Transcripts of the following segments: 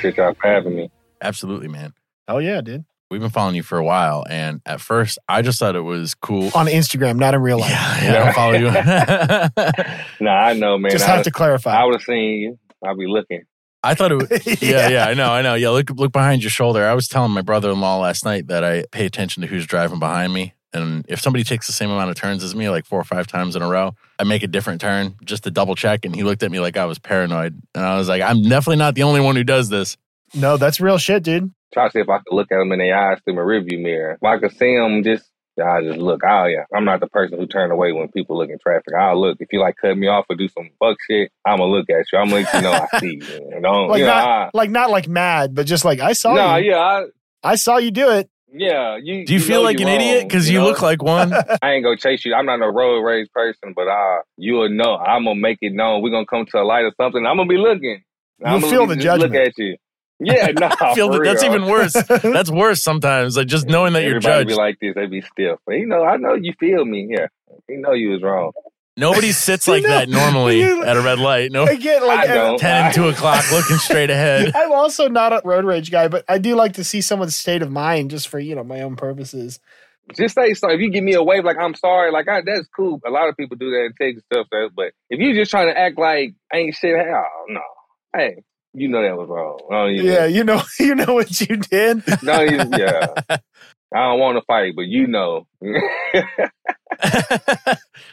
appreciate y'all for having me. Absolutely, man. Oh yeah, dude. We've been following you for a while, and at first, I just thought it was cool. On Instagram, not in real life. Yeah, yeah, I don't follow you. Nah, I know, man. Just I, have to clarify. I would have seen you. I'll be looking. I thought it was, yeah, yeah, I know, I know. Yeah, look look behind your shoulder. I was telling my brother in law last night that I pay attention to who's driving behind me. And if somebody takes the same amount of turns as me, like four or five times in a row, I make a different turn just to double check. And he looked at me like I was paranoid. And I was like, I'm definitely not the only one who does this. No, that's real shit, dude. Try to see if I could look at them in their eyes through my rearview mirror. If I could see them, just I just look. Oh yeah, I'm not the person who turned away when people look in traffic. I'll look. If you like cut me off or do some fuck shit, I'm gonna look at you. I'm gonna let you know I see you. And Don't Like you know? not I, like not like mad, but just like I saw no, you. yeah, I, I saw you do it. Yeah. You Do you, feel like you an idiot? Because you, know? look like one. I ain't gonna chase you. I'm not a road rage person, but uh, you'll know. I'm gonna make it known. We're gonna come to a light or something. I'm gonna be looking. I'm gonna feel be- the judgment. Look at you. Yeah, no, I feel that that's even worse. That's worse sometimes. Like just knowing that you're judged. be like this. They be stiff. But you know, I know you feel me. Yeah, you know you was wrong. Nobody sits like know, that normally you- at a red light. No, I get like I don't. 10 and 2 o'clock looking straight ahead. I'm also not a road rage guy, but I do like to see someone's state of mind just for you know my own purposes. Just say sorry. If you give me a wave, like I'm sorry, like I, that's cool. A lot of people do that and take stuff. That, but if you're just trying to act like ain't shit, hell no. Hey, you know that was wrong. Don't even- Yeah, you know, you know what you did. Don't yeah. I don't want to fight, but you know.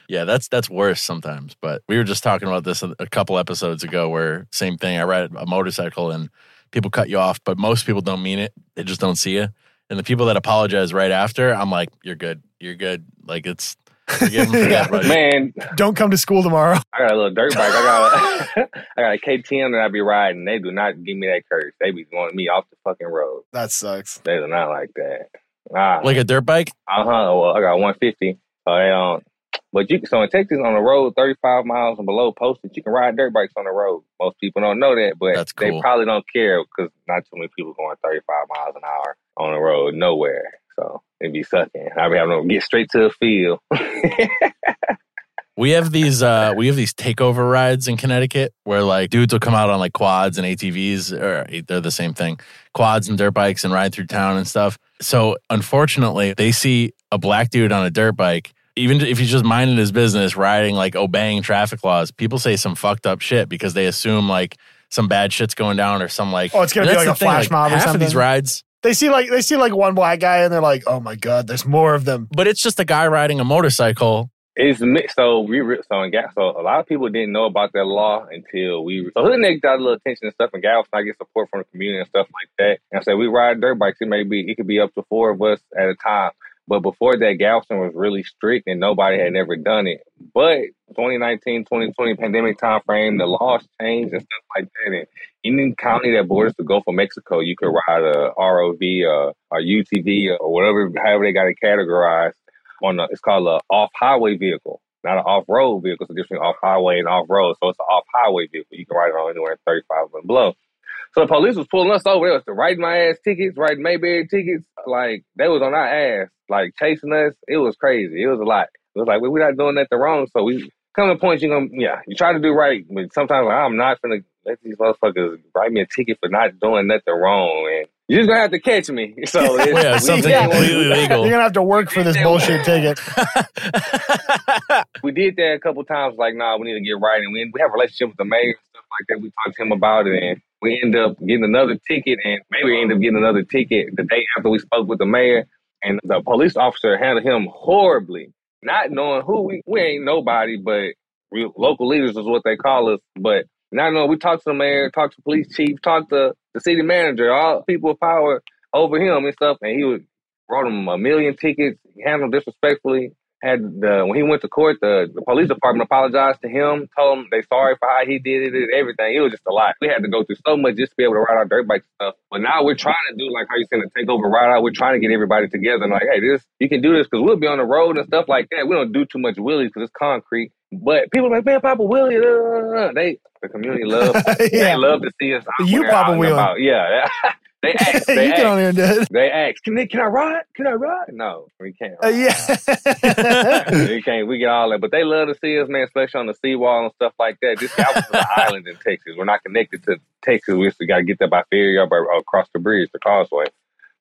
yeah, that's that's worse sometimes. But we were just talking about this a a couple episodes ago, where same thing. I ride a motorcycle and people cut you off, but most people don't mean it. They just don't see you. And the people that apologize right after, I'm like, "You're good. You're good." Like it's forgive 'em, forget, Yeah. buddy. Man, Don't come to school tomorrow. I got a little dirt bike. I got a, I got a KTM that I be riding. They do not give me that curse. They be wanting me off the fucking road. That sucks. They do not like that. Ah, Like a dirt bike. uh huh. Well, I got 150. So they um, but you can so in Texas on the road, 35 miles and below posted, you can ride dirt bikes on the road. Most people don't know that, but That's they probably don't care because not too many people going 35 miles an hour on the road nowhere. So it'd be sucking. I be having to get straight to the field. We have these uh we have these takeover rides in Connecticut where like dudes will come out on like quads and ATVs or they're the same thing. Quads and dirt bikes and ride through town and stuff. So unfortunately, they see a black dude on a dirt bike even if he's just minding his business riding like obeying traffic laws, people say some fucked up shit because they assume like some bad shit's going down or some like Oh, it's gonna be like a flash mob or half of these rides They see like they see like one black guy and they're like, "Oh my god, there's more of them." but it's just a guy riding a motorcycle It's mixed. So we so in Gal- so a lot of people didn't know about that law until we so HoodNeck got a little attention and stuff, and Galveston I get support from the community and stuff like that. And so we ride dirt bikes. It may be it could be up to four of us at a time. But before that, Galveston was really strict and nobody had never done it. But 2019, 2020 pandemic time frame, the laws changed and stuff like that. And any county that borders the Gulf of Mexico, you could ride a ROV, uh, a UTV, or whatever, however they got it categorized on a, it's called a off highway vehicle, not an off road vehicle. It's a difference off highway and off road. So it's an off highway vehicle. You can ride it on anywhere 35 and below. So the police was pulling us over. They was writing my ass tickets, writing Mayberry tickets. Like they was on our ass, like chasing us. It was crazy. It was a lot. It was like we- we're not doing nothing wrong. So we come to the point you gonna yeah, you try to do right, but sometimes like, I'm not gonna let these motherfuckers write me a ticket for not doing nothing wrong, and you're just gonna have to catch me. So it's, Yeah, we- something yeah, completely You're gonna have to work for this bullshit ticket. we did that a couple times. Like, nah, we need to get right, and we we have a relationship with the mayor and stuff like that. We talked to him about it, and we end up getting another ticket, and maybe we end up getting another ticket the day after we spoke with the mayor, and the police officer handled him horribly, not knowing who we we ain't nobody, but we, local leaders is what they call us, but. Not knowing, we talked to the mayor, talked to police chief, talked to the city manager, all people with power over him and stuff, and he was wrote him a million tickets, handled disrespectfully. Had the when he went to court, the, the police department apologized to him, told him they sorry for how he did it and everything. It was just a lot. We had to go through so much just to be able to ride our dirt bike stuff. But now we're trying to do like how you to take over ride out. We're trying to get everybody together and like, hey, this you can do this because we'll be on the road and stuff like that. We don't do too much wheelies because it's concrete. But people are like, man, Papa Willie, uh, they the community love they love to see us. You Papa out and Wheeling. about. Yeah, they ask. you They get on ask. here and do it. They ask, can, they, can I ride? Can I ride? No, we can't. Uh, yeah. we can't. We get all that, but they love to see us, man, especially on the seawall and stuff like that. This Galveston's an island in Texas. We're not connected to Texas. We got to get there by ferry or by, across the bridge, the causeway.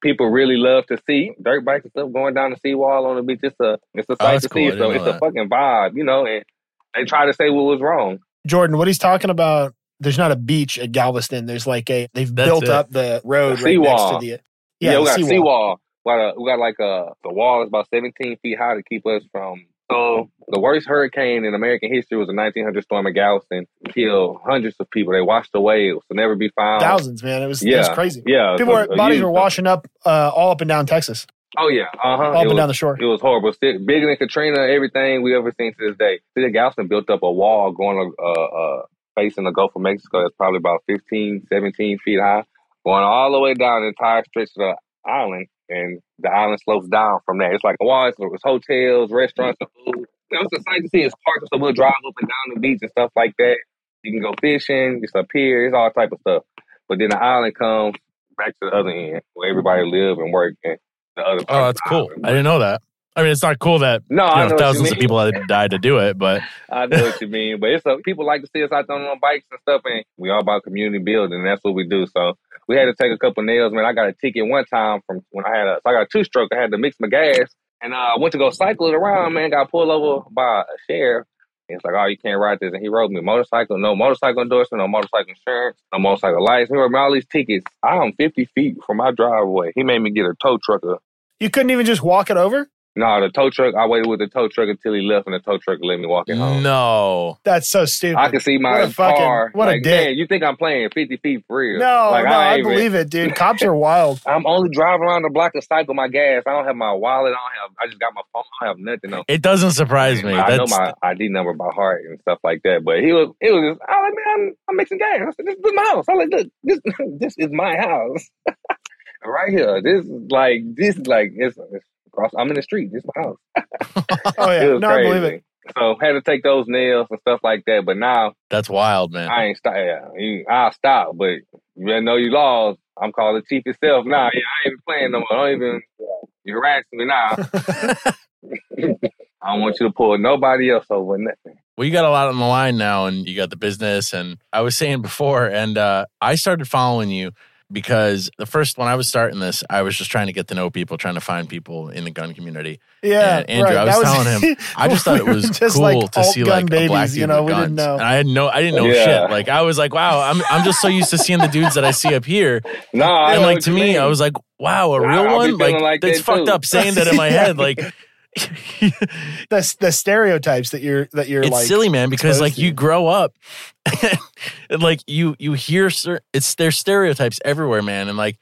People really love to see dirt bikes and stuff going down the seawall on the beach. It's a it's a Oh, sight that's to cool. See. So it's that. a fucking vibe, you know. And they try to say what was wrong. Jordan, what he's talking about, there's not a beach at Galveston. There's like a, they've That's built it. up the road The right next to the, Yeah, yeah, we the got a seawall. seawall. We got, a, we got like a the wall is about 17 feet high to keep us from. So the worst hurricane in American history was a 1900 storm at Galveston. Killed hundreds of people. They washed away. It was to never be found. Thousands, man. It was, it was Yeah. crazy. Yeah, People were, bodies huge- were washing up uh, all up and down Texas, Oh yeah, uh huh. up and down the shore. It was horrible. Still, bigger than Katrina, everything we ever seen to this day. City of Galveston built up a wall going uh, uh, facing the Gulf of Mexico that's probably about 15, 17 feet high, going all the way down the entire stretch of the island. And the island slopes down from there. It's like a wall. It's, it's hotels, restaurants, and food. You know, it's a sight to see. It's parks, so we'll drive up and down the beach and stuff like that. You can go fishing. It's up here. It's all type of stuff. But then the island comes back to the other end where everybody live and work. And the other Oh, that's cool. I didn't know that. I mean, it's not cool that No, you know, know thousands of people had died to do it, but I know what you mean, but it's a, people like to see us out there on bikes and stuff, and we all about community building. And that's what we do. So we had to take a couple nails, man. I got a ticket one time from when I had a, so I got a two stroke. I had to mix my gas, and uh, I went to go cycle it around. Man, got pulled over by a sheriff. It's like, oh, you can't ride this, and he wrote me motorcycle, no motorcycle endorsement, no motorcycle insurance, no motorcycle license. He wrote me all these tickets. I'm 50 feet from my driveway. He made me get a tow trucker. You couldn't even just walk it over? No, the tow truck. I waited with the tow truck until he left, and the tow truck let me walk it home. no. That's so stupid. I can see my What a fucking- car. what a dick. Man, you think I'm playing 50 feet for real? no, like, no, I, ain't even- believe it, dude. Cops are wild. I'm only driving around the block to cycle my gas. I don't have my wallet. I don't have. I just got my phone. I don't have nothing. On. It doesn't surprise me. I know That's my ID number by heart and stuff like that. But he was. It was. Just, I was like, man, I'm, I'm mixing gas. I said, this is my house. I was like, look, this this is my house. Right here. This is like this is like it's, it's across. I'm in the street. This is my house. Oh yeah, was no, I believe it. So had to take those nails and stuff like that. But now that's wild, man. I ain't stop. Yeah, I'll stop, but you better know you lost. I'm calling chief itself now. Yeah, I ain't even playing no more. Don't even you harassing me now. I don't want you to pull nobody else over nothing. well, you got a lot on the line now, and you got the business. And I was saying before, and uh, I started following you because the first when I was starting this, I was just trying to get to know people, trying to find people in the gun community. Yeah, And Andrew, right. I was That telling him, I just thought it was just cool like to see alt-gun like a babies, black dude you know, with we guns. didn't know. And I had no, I didn't know Yeah. shit. Like I was like, wow, I'm I'm just so used to seeing the dudes that I see up here, No, and know like to me, mean. I was like, wow, a I- real I'll one. Like, like that's that, fucked too. up saying that in my head. Like, the the stereotypes that you're that you're it's like silly, man, because like to. you grow up, and like you you hear cer- it's there's stereotypes everywhere, man, and like.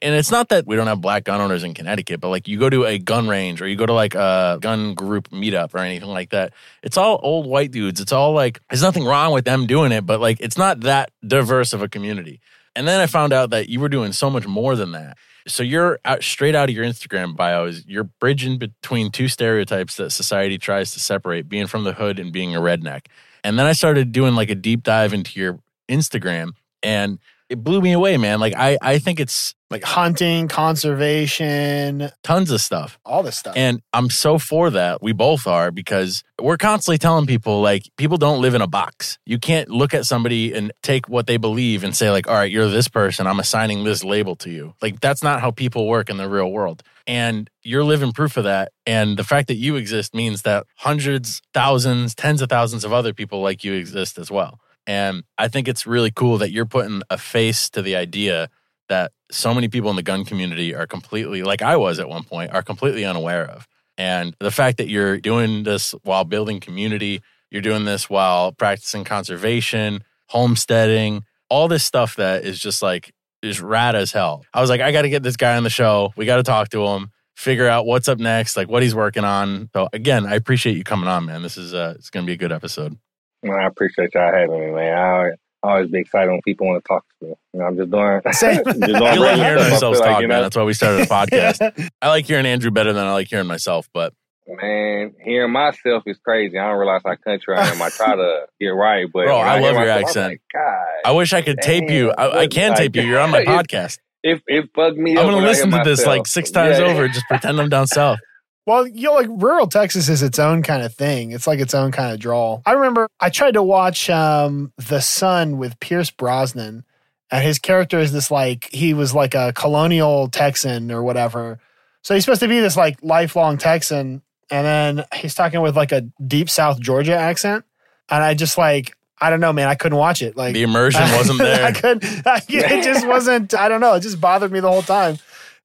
And it's not that we don't have black gun owners in Connecticut, but like you go to a gun range or you go to like a gun group meetup or anything like that. It's all old white dudes. It's all like there's nothing wrong with them doing it, but like it's not that diverse of a community. And then I found out that you were doing so much more than that. So you're out, straight out of your Instagram bio is you're bridging between two stereotypes that society tries to separate, being from the hood and being a redneck. And then I started doing like a deep dive into your Instagram and it blew me away, man. Like I I think it's like hunting, conservation, tons of stuff. all this stuff. And I'm so for that. We both are because we're constantly telling people like people don't live in a box. You can't look at somebody and take what they believe and say like, "All right, you're this person. I'm assigning this label to you." Like that's not how people work in the real world. And you're living proof of that. And the fact that you exist means that hundreds, thousands, tens of thousands of other people like you exist as well. And I think it's really cool that you're putting a face to the idea that so many people in the gun community are completely, like I was at one point, are completely unaware of. And the fact that you're doing this while building community, you're doing this while practicing conservation, homesteading, all this stuff that is just like, is rad as hell. I was like, I got to get this guy on the show. We got to talk to him, figure out what's up next, like what he's working on. So again, I appreciate you coming on, man. This is uh, it's going to be a good episode. Well, I appreciate y'all having me, man. I always, be excited when people want to talk to me. You know, I'm just doing. Same. just doing We like hearing. I ourselves feel like, talk, you man. know, That's why we started a podcast. I like hearing Andrew better than I like hearing myself, but Man, hearing myself is crazy. I don't realize how country I am. I try to get right, but Bro, when I love your myself, accent. like, God, I wish I could tape you. I, I can like- tape you. You're on my It- podcast. it it bugged me. I'm gonna listen to this like six times Yeah. over. Just pretend I'm down south. Well, you know, like rural Texas is its own kind of thing. It's like its own kind of drawl. I remember I tried to watch um, The Son with Pierce Brosnan, and his character is this like he was like a colonial Texan or whatever. So he's supposed to be this like lifelong Texan, and then he's talking with like a deep South Georgia accent, and I just like I don't know, man. I couldn't watch it. Like The immersion wasn't there. I couldn't. I, it just wasn't. I don't know. It just bothered me the whole time.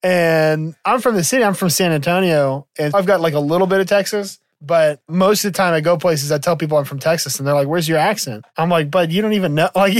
And I'm from the city. I'm from San Antonio, and I've got like a little bit of Texas. But most of the time, I go places. I tell people I'm from Texas, and they're like, "Where's your accent?" I'm like, "But you don't even know. Like,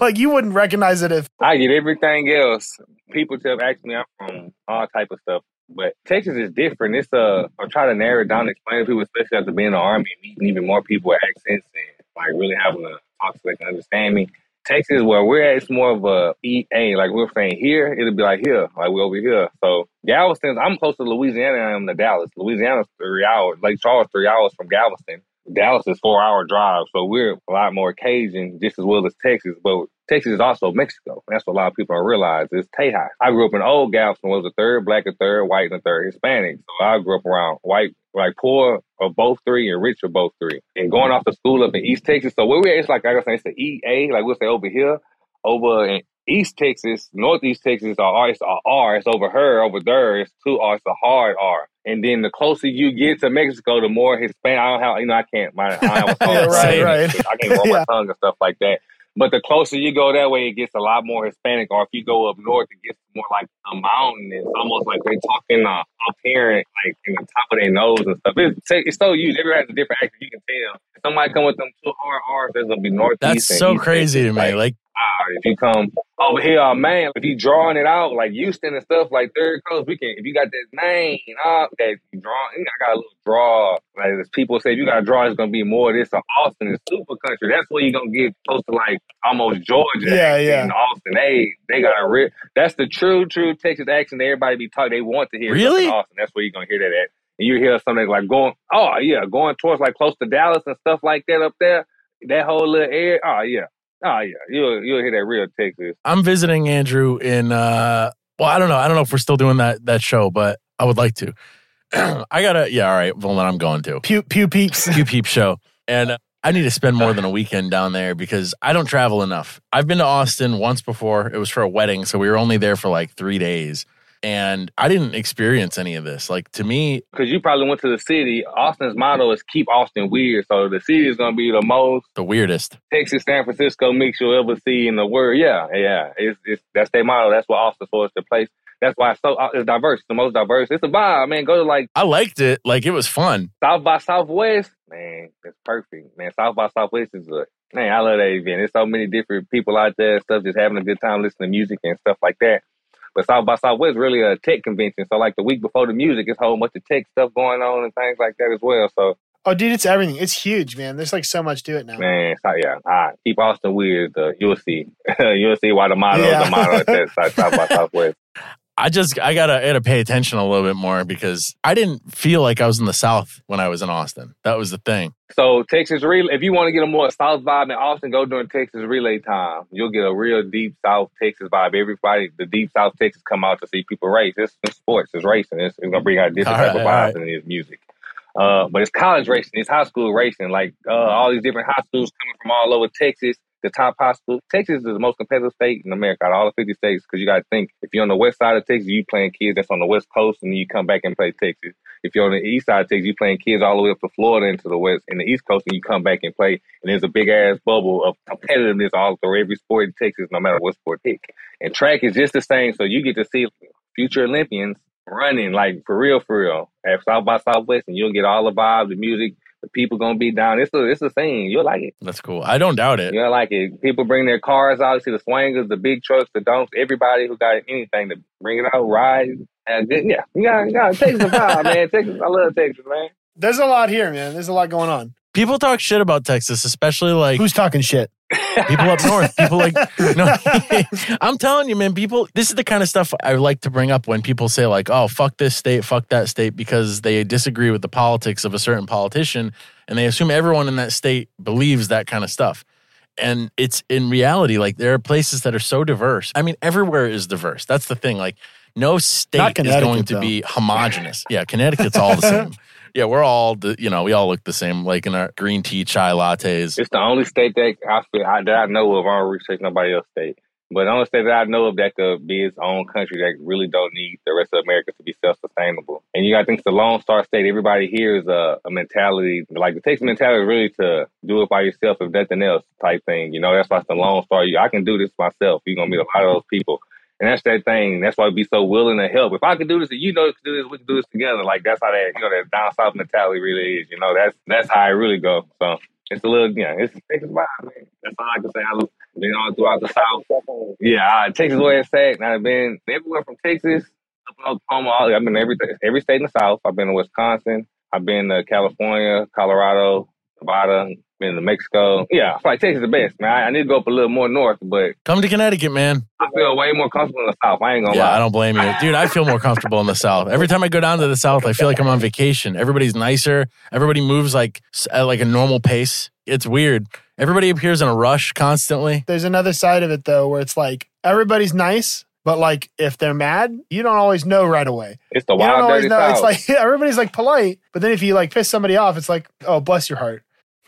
like you wouldn't recognize it if." I get everything else. People tell ask me I'm from all type of stuff. But Texas is different. It's uh I'm trying to narrow it down and explain to people, especially after being in the army and meeting even more people with accents and like really having to talk so they can understand me. Texas, where we're at, it's more of a EA. Like we're saying here, it'll be like here, like we're over here. So Galveston, I'm close to Louisiana. I am to Dallas. Louisiana's three hours. Lake Charles, three hours from Galveston. Dallas is four hour drive, so we're a lot more Cajun, just as well as Texas. But Texas is also Mexico. That's what a lot of people don't realize. It's Tejas. I grew up in old Galveston, was a third black, a third white, and a third Hispanic. So I grew up around white, like poor of both three and rich of both three. And going off to school up in East Texas. So where we at, it's like I was saying, it's the EA, like we'll say over here, over in East Texas, Northeast Texas are R, it's a R, it's over her, over there, it's two R, it's a hard R. And then the closer you get to Mexico, the more Hispanic. I don't have, you know, I can't, my, I don't have a tongue Yeah, right, right. I can't roll my tongue and stuff like that. But the closer you go that way, it gets a lot more Hispanic. Or if you go up north, it gets more like a mountain. It's almost like they're talking uh, up here, like in the top of their nose and stuff. It's, it's so huge. Everybody has a different accent. You can tell. If somebody come with them two hard R's, there's gonna be northeast. That's so crazy to me. Like, Like, ah, if you come over here, uh, man, if you drawing it out like Houston and stuff, like third coast, we can. If you got that name, uh, that you draw, I got a little draw. Like as people say, if you got a draw, it's gonna be more. This or Austin is super country. That's where you are gonna get close to like almost Georgia. Yeah, yeah. In Austin, they they got a real. That's the true, true Texas accent. Everybody be talking. They want to hear. Really? In Austin. That's where you are gonna hear that at. And you hear something like going, oh yeah, going towards like close to Dallas and stuff like that up there. That whole little area. Oh yeah. Oh yeah, you'll you'll hear that real Texas. I'm visiting Andrew in uh well, I don't know. I don't know if we're still doing that that show, but I would like to. I gotta yeah, all right. Well then I'm going to. Pew pew peeps. Pew Peep show. And I need to spend more than a weekend down there because I don't travel enough. I've been to Austin once before. It was for a wedding, so we were only there for like three days. And I didn't experience any of this. Like to me, Because you probably went to the city. Austin's motto is keep Austin weird. So the city is gonna be the most the weirdest. Texas San Francisco mix you'll ever see in the world. Yeah, yeah. It's, it's that's their motto. That's what Austin for is the place. That's why it's so uh, it's diverse. The most diverse. It's a vibe, man. Go to like I liked it. Like it was fun. South by Southwest. Man, it's perfect. Man, South by Southwest is a man. I love that event. There's so many different people out there and stuff, just having a good time listening to music and stuff like that. But South by Southwest is really a tech convention. So like the week before the music, it's a whole bunch of tech stuff going on and things like that as well. So Oh, dude, it's everything. It's huge, man. There's like so much to it now. man, so yeah, all right. Keep Austin weird. Uh, you'll see. you'll see why the motto Yeah. is the motto at that South by Southwest. I just I gotta I gotta pay attention a little bit more because I didn't feel like I was in the South when I was in Austin. That was the thing. So Texas relay. If you want to get a more South vibe in Austin, go during Texas relay time. You'll get a real deep South Texas vibe. Everybody, the deep South Texas come out to see people race. It's, it's sports. It's racing. It's, it's gonna bring out different type of right, vibes in his music. Uh, but it's college racing. It's high school racing. Like uh, all these different high schools coming from all over Texas. The top school. Texas is the most competitive state in America out of all the 50 states because you got to think if you're on the west side of Texas, you playing kids that's on the west coast, and then you come back and play Texas. If you're on the east side of Texas, you playing kids all the way up to Florida and to the west and the east coast, and you come back and play. And there's a big ass bubble of competitiveness all through every sport in Texas, no matter what sport pick. And track is just the same, so you get to see future Olympians running like for real, for real at South by Southwest, and you'll get all the vibes, the music, the people gonna be down. It's a it's a thing. You'll like it. That's cool. I don't doubt it. You'll like it. People bring their cars out. You see the swangers, the big trucks, the donks. Everybody who got anything to bring it out, ride. And good, yeah, you got, you got Texas vibe, man. Texas, I love Texas, man. There's a lot here, man. There's a lot going on. People talk shit about Texas, especially like Who's talking shit? people up north. People like no, I'm telling you, man. People, this is the kind of stuff I like to bring up when people say like, "Oh, fuck this state, fuck that state," because they disagree with the politics of a certain politician, and they assume everyone in that state believes that kind of stuff. And it's in reality, like there are places that are so diverse. I mean, everywhere is diverse. That's the thing. Like, no state is going to though. be homogenous. Yeah, Connecticut's all the same. Yeah, we're all the, you know, we all look the same, like in our green tea chai lattes. It's the only state that I that I know of. I don't research nobody else state. But the only state that I know of that could be its own country that really don't need the rest of America to be self-sustainable. And you got to think it's a Lone Star state. Everybody here is a, a mentality, like the Texas mentality really to do it by yourself if nothing else type thing. You know, that's why it's the Lone Star. I can do this myself. You're to meet a lot of those people. And that's that thing. That's why we be so willing to help. If I could do this, and you know, you can do this. We can do this together. Like that's how that, you know, that down south mentality really is. You know, that's that's how it really go. So it's a little, you know, it's Texas vibe, man. That's all I can say. I've been all throughout the south. Yeah, uh, Texas at. And I've been everywhere from Texas up in Oklahoma. I've been every every state in the south. I've been to Wisconsin. I've been to California, Colorado, Nevada, been to Mexico. Yeah, I feel like Texas is the best, man. I, I, need to go up a little more north, but come to Connecticut, man. I feel way more comfortable in the south. I ain't gonna yeah, lie. I don't blame you, dude. I feel more comfortable in the south. Every time I go down to the south, I feel like I'm on vacation. Everybody's nicer. Everybody moves like at like a normal pace. It's weird. Everybody appears in a rush constantly. There's another side of it though, where it's like everybody's nice, but like if they're mad, you don't always know right away. It's the wild dirty know. South. It's like everybody's like polite, but then if you like piss somebody off, it's like, oh, bless your heart.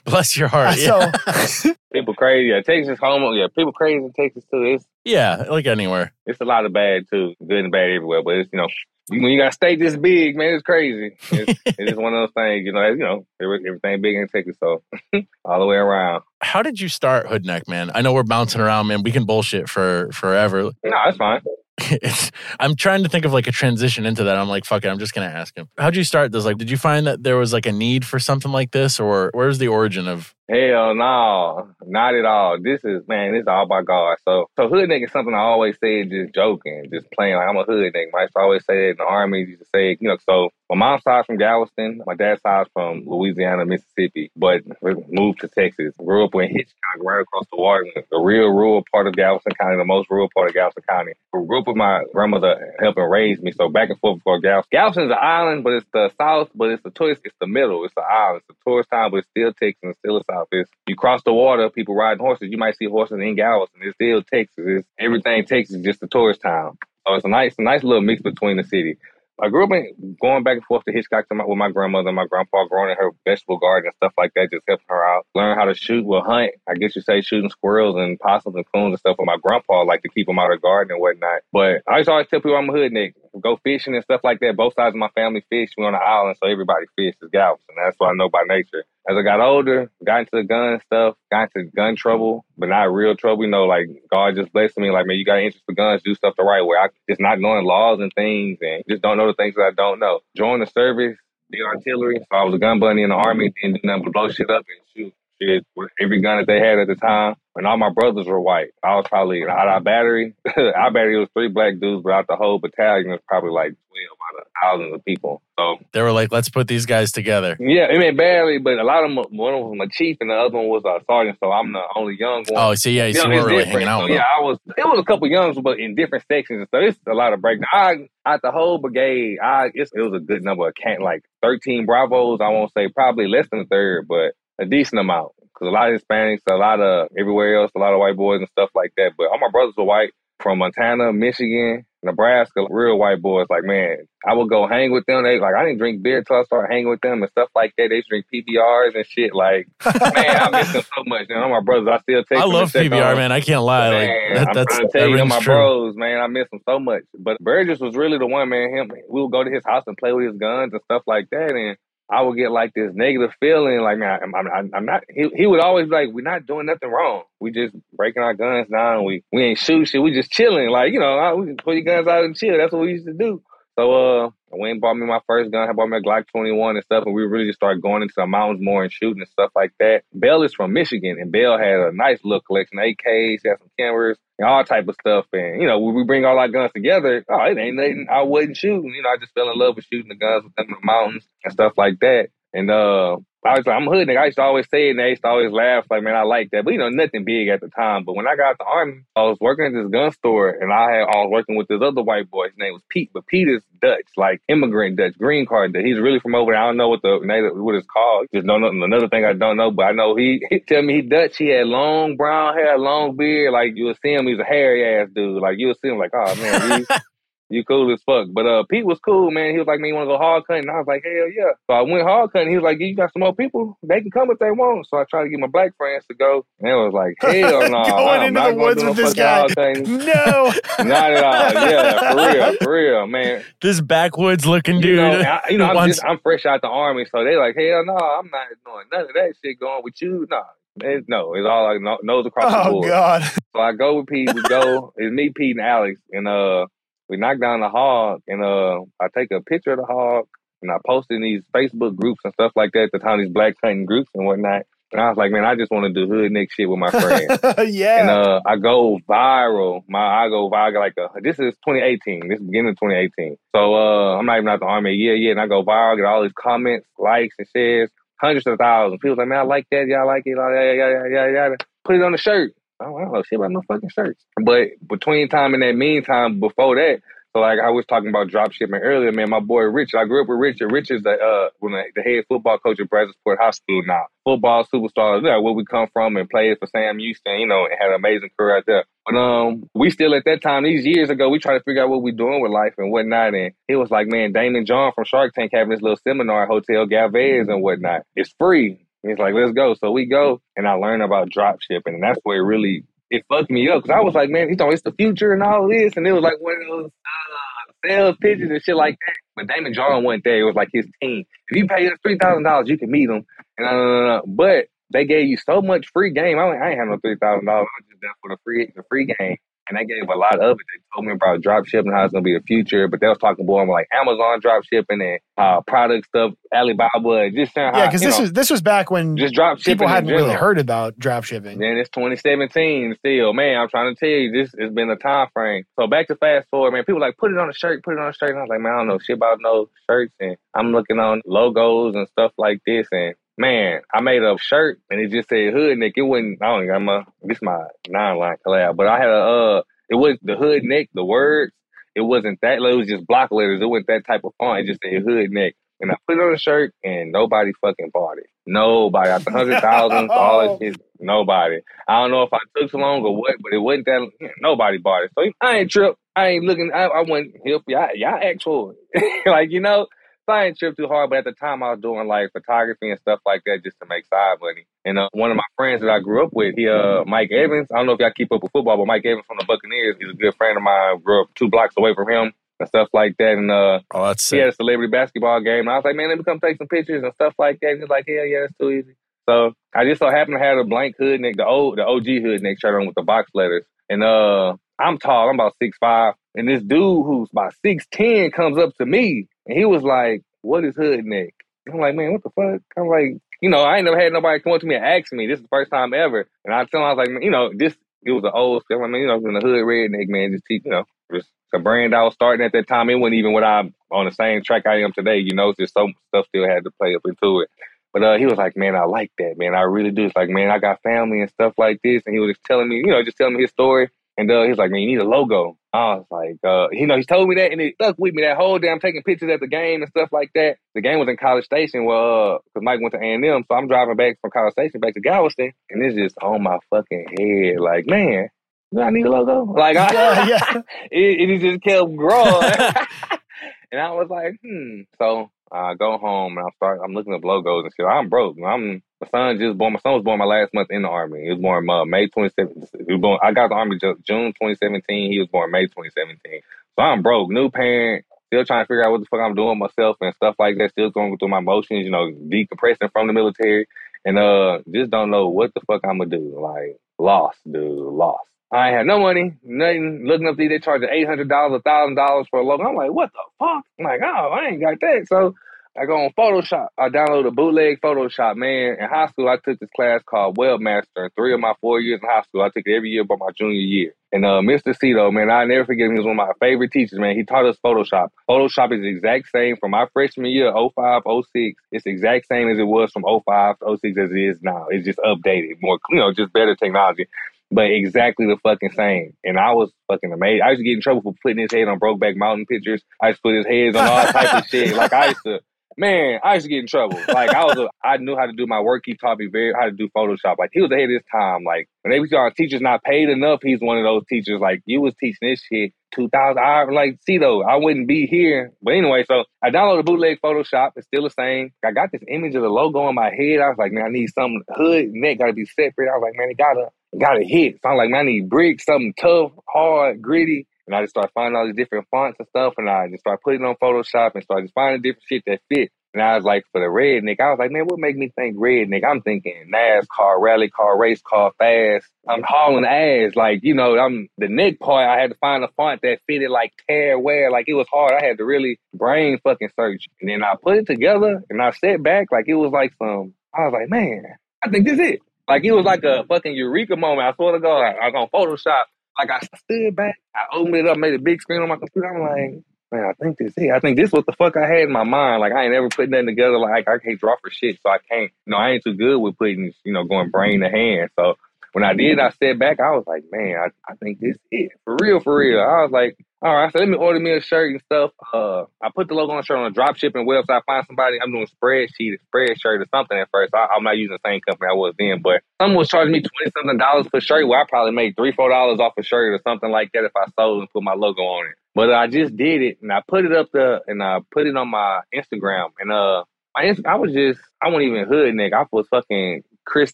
Bless your heart. Yeah. So people crazy. Yeah, Texas home. Yeah, people crazy in Texas too. It's yeah, like anywhere. It's a lot of bad too, good and bad everywhere. But it's you know when you got a state this big, man, it's crazy. It's, it's one of those things, you know. You know, everything big in Texas, so all the way around. How did you start Hoodneck, man? I know we're bouncing around, man. We can bullshit for forever. No, that's fine. I'm trying to think of like a transition into that. I'm like, fuck it, I'm just gonna ask him. How'd you start this? Like, did you find that there was like a need for something like this, or where's the origin of Hell no, not at all. This is man, this is all by God. So, so hood nigga is something I always say, just joking, just playing. Like I'm a hood nigga. I always say it in the army. Used to say, you know. So my mom's side from Galveston, my dad's side from Louisiana, Mississippi, but moved to Texas. Grew up in Hitchcock, right across the water, the real rural part of Galveston County, the most rural part of Galveston County. Grew up with my grandmother helping raise me, so back and forth before Galveston. Galveston's an island, but it's the south, but it's the tourist, it's the middle, it's the island, it's the tourist town, but it's still Texas, and still a south. It's you cross the water, people riding horses. You might see horses in Galveston. It's still Texas. It's, everything Texas is just a tourist town. So it's a nice, nice little mix between the city. I grew up in, going back and forth to Hitchcock to my, with my grandmother and my grandpa, growing in her vegetable garden and stuff like that, just helping her out. Learn how to shoot, well, hunt. I guess you say shooting squirrels and possums and coons and stuff. But my grandpa liked to keep them out of the garden and whatnot. But I to always tell people I'm a hood nigga. Go fishing and stuff like that. Both sides of my family fish. We're on an island, so everybody fishes Galveston. That's what I know by nature as I got older, got into the gun stuff, got into gun trouble, but not real trouble. You know, like God just blessed me. Like, man, you got interest in guns, do stuff the right way. I just not knowing laws and things and just don't know the things that I don't know. Join the service, the artillery. So I was a gun bunny in the army, didn't do nothing but blow shit up and shoot shit with every gun that they had at the time. And all my brothers were white. I was probably out our battery. our battery was three black dudes, but out the whole battalion was probably like twelve out of thousands of people. So they were like, "Let's put these guys together." Yeah, I mean barely, but a lot of them. One of them was my chief, and the other one was a sergeant. So I'm the only young one. Oh, so yeah, you, you know, really hanging out. So, yeah, I was. It was a couple youngs, but in different sections. And so it's a lot of breakdown. I out the whole brigade, I it was a good number of can't like 13 Bravos. I won't say probably less than a third, but a decent amount because a lot of Hispanics, a lot of everywhere else, a lot of white boys and stuff like that. But all my brothers are white from Montana, Michigan, Nebraska, real white boys. Like, man, I would go hang with them. They like, I didn't drink beer till I started hanging with them and stuff like that. They drink PBRs and shit. Like, man, I miss them so much. And all my brothers, I still take. I love PBR, man. I can't lie. Man, like, that, I'm that's to tell you, my true. bros, man. I miss them so much. But Burgess was really the one, man. Him, we would go to his house and play with his guns and stuff like that, and I would get like this negative feeling, like man, I'm, I'm, I'm not. He, he would always be like, "We're not doing nothing wrong. We just breaking our guns down. We we ain't shoot shit. We just chilling. Like you know, we just put your guns out and chill. That's what we used to do." So uh, And bought me my first gun. I bought me a Glock 21 and stuff, and we really just started going into the mountains more and shooting and stuff like that. Bell is from Michigan, and Bell had a nice little collection, AKs, had some cameras, and all type of stuff. And you know, when we bring all our guns together, oh, it ain't nothing I wasn't shooting. You know, I just fell in love with shooting the guns with them in the mountains and stuff like that. And uh, I was like, I'm a hood nigga. I used to always say it, and they used to always laugh, like, man, I like that. But you know, nothing big at the time. But when I got the army, I was working at this gun store, and I had I was working with this other white boy. His name was Pete, but Pete is Dutch, like immigrant Dutch, green card Dutch. He's really from over there. I don't know what the native what it's called. Just know nothing. another thing I don't know, but I know he, he tell me he Dutch. He had long brown hair, long beard. Like you would see him, he's a hairy ass dude. Like you would see him, like, oh man, You cool as fuck. But uh, Pete was cool, man. He was like, man, you want to go hog hunting? I was like, hell yeah. So I went hog hunting. He was like, you got some more people? They can come if they want. So I tried to get my black friends to go. And it was like, hell no. Going I'm into the woods with this guy. No. Not at all. Yeah, for real, for real, man. This backwoods looking dude. You know, I, you know, I'm, wants- just, I'm fresh out the army, so they like, hell no, I'm not doing none of that shit going with you. No, it's, no, it's all like no, nose across the Oh board. God. So I go with Pete. We go. it's me, Pete, and Alex, and uh, we knock down the hog, and uh, I take a picture of the hog, and I post in these Facebook groups and stuff like that. The time, these black hunting groups and whatnot. And I was like, man, I just want to do hood nick shit with my friends. yeah. And uh, I go viral. My I go viral like a, this is 2018. This is beginning of 2018. So uh, I'm not even out the army yet yet. And I go viral, get all these comments, likes, and shares, hundreds of thousands. People like, man, I like that. Y'all like it. Yeah, yeah, yeah, yeah, yeah, yeah. Put it on the shirt. I don't, I don't know shit about no fucking shirts. But between time and that meantime, before that, so like I was talking about drop shipping earlier, man. My boy Richard, I grew up with Richard. Richard's the uh, when the, the head football coach at Brazosport High School now. Football superstar, you know, where we come from, and played for Sam Houston, you know, and had an amazing career out there. But um, we still at that time, these years ago, we try to figure out what we doing with life and whatnot. And he was like, man, Daymond John from Shark Tank having this little seminar at Hotel Galvez and whatnot. It's free. He's like, let's go. So we go, and I learned about drop shipping, and that's where it really it fucked me up because I was like, man, he's talking it's the future and all this, and it was like one of those uh, sales pitches and shit like that. But Daymond John went there. It was like his team. If you pay us three thousand dollars, you can meet him. And uh, but they gave you so much free game. I, ain't- I ain't have no three thousand dollars. I was just there for the free the free game. And they gave a lot of it. They told me about drop shipping, how it's gonna be the future. But they was talking more like Amazon drop shipping and uh, product stuff, Alibaba, just saying yeah, because this know, was this was back when just drop shipping. people hadn't really heard about drop shipping. Then it's 2017 still. Man, I'm trying to tell you, this has been a time frame. So back to fast forward, man. People like, put it on a shirt, put it on a shirt. And I was like, man, I don't know shit about no shirts. And I'm looking on logos and stuff like this. And man, I made a shirt and it just said hood neck. It wasn't, I don't I'm a, this is my nine line collab, but I had a, uh, it was the hood neck, the words. It wasn't that, it was just block letters. It wasn't that type of font. It just said hood neck. And I put it on a shirt and nobody fucking bought it. Nobody. After hundred thousand, all this shit, nobody. I don't know if I took so long or what, but it wasn't that. Nobody bought it. So I ain't trip. I ain't looking. I, I went help y'all. Y'all act for it. like you know. So I ain't trip too hard. But at the time, I was doing like photography and stuff like that just to make side money. And uh, one of my friends that I grew up with, he uh Mike Evans. I don't know if y'all keep up with football, but Mike Evans from the Buccaneers. He's a good friend of mine. Grew up two blocks away from him and stuff like that. And uh, oh, that's he sick. had a celebrity basketball game. And I was like, man, let me come take some pictures and stuff like that. And he's like, hell yeah, that's too easy. So I just so happened to have a blank hood neck, the old, the OG hood neck shirt on with the box letters. And uh, I'm tall. I'm about six five. And this dude who's about six ten comes up to me, and he was like, "What is hood neck?" I'm like, "Man, what the fuck?" I'm like, you know, I ain't never had nobody come up to me and ask me. This is the first time ever. And I tell him, I was like, you know, this it was an old stuff. I mean, you know, in the hood redneck man, just keep, you know, just a brand I was starting at that time. It wasn't even what I'm on the same track I am today. You know, just some stuff still had to play up into it. But uh, he was like, man, I like that, man. I really do. It's like, man, I got family and stuff like this. And he was just telling me, you know, just telling me his story. And uh, he's like, man, you need a logo. I was like, uh, you know, he told me that and it stuck with me that whole day. I'm taking pictures at the game and stuff like that. The game was in College Station, well, because Mike went to A&M. So I'm driving back from College Station back to Galveston. And it's just on my fucking head. Like, man, do I need a logo? Like, I, Yeah, yeah. it, it just kept growing. and I was like, hmm. So I go home and I start. I'm looking up logos and shit. I'm broke. I'm my son just born. My son was born my last month in the army. He was born uh, May 27th. He was born. I got the army Ju- June 2017. He was born May 2017. So I'm broke, new parent. Still trying to figure out what the fuck I'm doing myself and stuff like that. Still going through my emotions, you know, decompressing from the military, and uh, just don't know what the fuck I'm gonna do. Like lost, dude, lost. I ain't had no money, nothing. Looking up these, they charge eight hundred dollars, a thousand dollars for a logo. I'm like, what the fuck? I'm like, oh, I ain't got that. So I go on Photoshop. I download a bootleg Photoshop, man. In high school, I took this class called Webmaster. Three of my four years in high school, I took it every year but my junior year. And uh, Mr. Cito, man, I never forget him. He was one of my favorite teachers, man. He taught us Photoshop. Photoshop is the exact same from my freshman year, 05, 06. It's the exact same as it was from 05 to 06 as it is now. It's just updated, more, you know, just better technology but exactly the fucking same. And I was fucking amazed. I used to get in trouble for putting his head on Brokeback Mountain pictures. I used to put his heads on all type of shit. Like I used to, man, I used to get in trouble. Like I was, a, I knew how to do my work. He taught me very how to do Photoshop. Like he was ahead of his time. Like when they was our teachers not paid enough, he's one of those teachers. Like you was teaching this shit. two thousand. I like see though, I wouldn't be here. But anyway, so I downloaded bootleg Photoshop. It's still the same. I got this image of the logo in my head. I was like, man, I need some hood neck gotta be separate. I was like, man, it gotta gotta hit. So I'm like, man, I need bricks, something tough, hard, gritty. And I just started finding all these different fonts and stuff, and I just started putting on Photoshop and started just finding different shit that fit. And I was like, for the redneck, I was like, man, what make me think redneck? I'm thinking NASCAR, rally car, race car, fast. I'm hauling ass. Like, you know, I'm the neck part, I had to find a font that fitted like tear wear. Like it was hard. I had to really brain fucking search. And then I put it together and I sat back like it was like some I was like, man, I think this is it. Like it was like a fucking eureka moment. I swear to God, I was on Photoshop. Like I stood back, I opened it up, made a big screen on my computer. I'm like, man, I think this. Hey, I think this what the fuck I had in my mind. Like I ain't ever put nothing together. Like I can't draw for shit, so I can't. You know, I ain't too good with putting, you know, going brain to hand. So when I did, I stepped back. I was like, man, I, I think this is for real, for real. I was like, all right, so let me order me a shirt and stuff. Uh, I put the logo on the shirt on a drop shipping website. I find somebody. I'm doing spreadsheet, spreadshirt or something at first. I, am not using the same company I was then, but someone was charging me twenty something dollars per shirt. Well, I probably made three, four dollars off a shirt or something like that if I sold and put my logo on it. But I just did it and I put it up there and I put it on my Instagram and uh. I, I was just, I wasn't even hood nigga. I was fucking Chris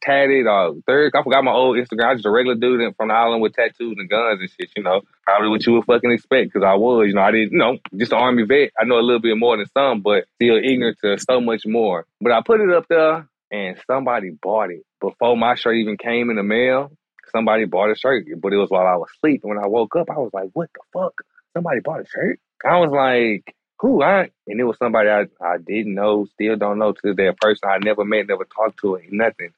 Tatted or uh, Third. I forgot my old Instagram. I was just a regular dude from the island with tattoos and guns and shit, you know. Probably what you would fucking expect because I was, you know, I didn't, you know, just an army vet. I know a little bit more than some, but still ignorant to so much more. But I put it up there and somebody bought it before my shirt even came in the mail. Somebody bought a shirt, but it was while I was asleep. And when I woke up, I was like, what the fuck? Somebody bought a shirt? I was like, who I and it was somebody I, I didn't know, still don't know to that person I never met, never talked to, nothing.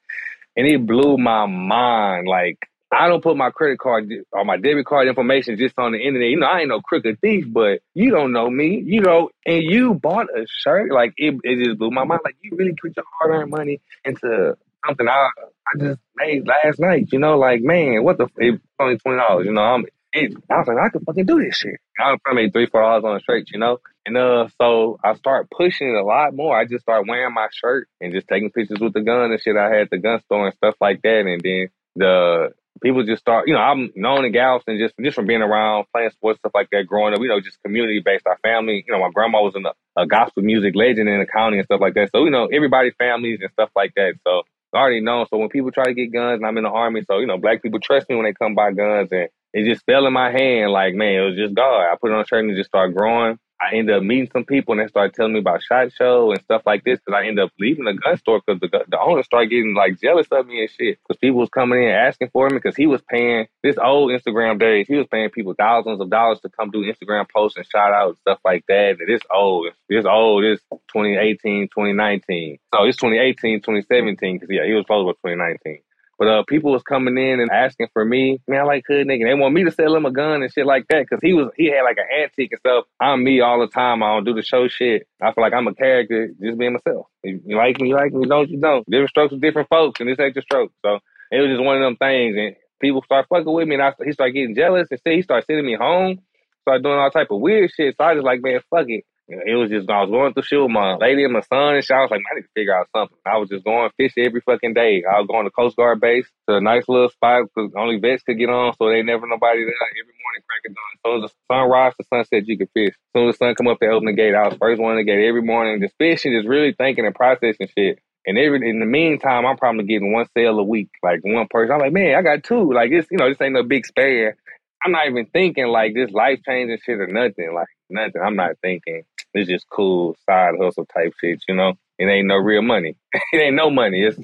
And it blew my mind. Like I don't put my credit card or my debit card information just on the internet. You know, I ain't no crooked thief, but you don't know me, you know, and you bought a shirt. Like it, it just blew my mind. Like you really put your hard earned money into something I I just made last night. You know, like man, what the? It's only twenty dollars. You know, I'm. I was like, I could fucking do this shit. I probably three, four hours on a shirt. You know, and uh, so I start pushing it a lot more. I just start wearing my shirt and just taking pictures with the gun and shit. I had the gun store and stuff like that. And then the people just start, you know, I'm known in Galveston just just from being around, playing sports, stuff like that, growing up. You know, just community based. Our family, you know, my grandma was in a, a gospel music legend in the county and stuff like that. So you know, everybody families and stuff like that. So I already know. So when people try to get guns, and I'm in the army, so you know, black people trust me when they come buy guns, and it just fell in my hand. Like man, it was just God. I put it on a shirt and it just started growing. I ended up meeting some people and they started telling me about SHOT Show and stuff like this. Cause I ended up leaving the gun store because the, the owner started getting like jealous of me and shit. Cause people was coming in asking for me because he was paying this old Instagram days. He was paying people thousands of dollars to come do Instagram posts and shout out and stuff like that. And this old, It's old, It's 2018, 2019. So it's 2018, 2017. Cause yeah, he was supposed to 2019. But uh, people was coming in and asking for me. Man, I like hood nigga. They want me to sell him a gun and shit like that because he was he had like an antique and stuff. I'm me all the time. I don't do the show shit. I feel like I'm a character, just being myself. You, you like me, you like me. Don't, you don't. Different strokes with different folks, and this ain't the stroke. So it was just one of them things. And people start fucking with me, and I, he started getting jealous. And see, he started sending me home. Started doing all type of weird shit. So I just like, man, fuck it. It was just I was going through shit with my lady and my son and shit. I was like, I need to figure out something. I was just going fishing every fucking day. I was going to Coast Guard base to a nice little spot because only vets could get on, so they never nobody there. Every morning, crack of dawn. Soon as the sun rise to sunset, you could fish. As soon as the sun come up, they open the gate. I was first one the gate every morning, just fishing, just really thinking and processing shit. And every in the meantime, I'm probably getting one sale a week, like one person. I'm like, man, I got two. Like it's you know, this ain't no big spare. I'm not even thinking like this life changing shit or nothing. Like nothing. I'm not thinking. It's just cool side hustle type shit, you know. It ain't no real money. it ain't no money. It's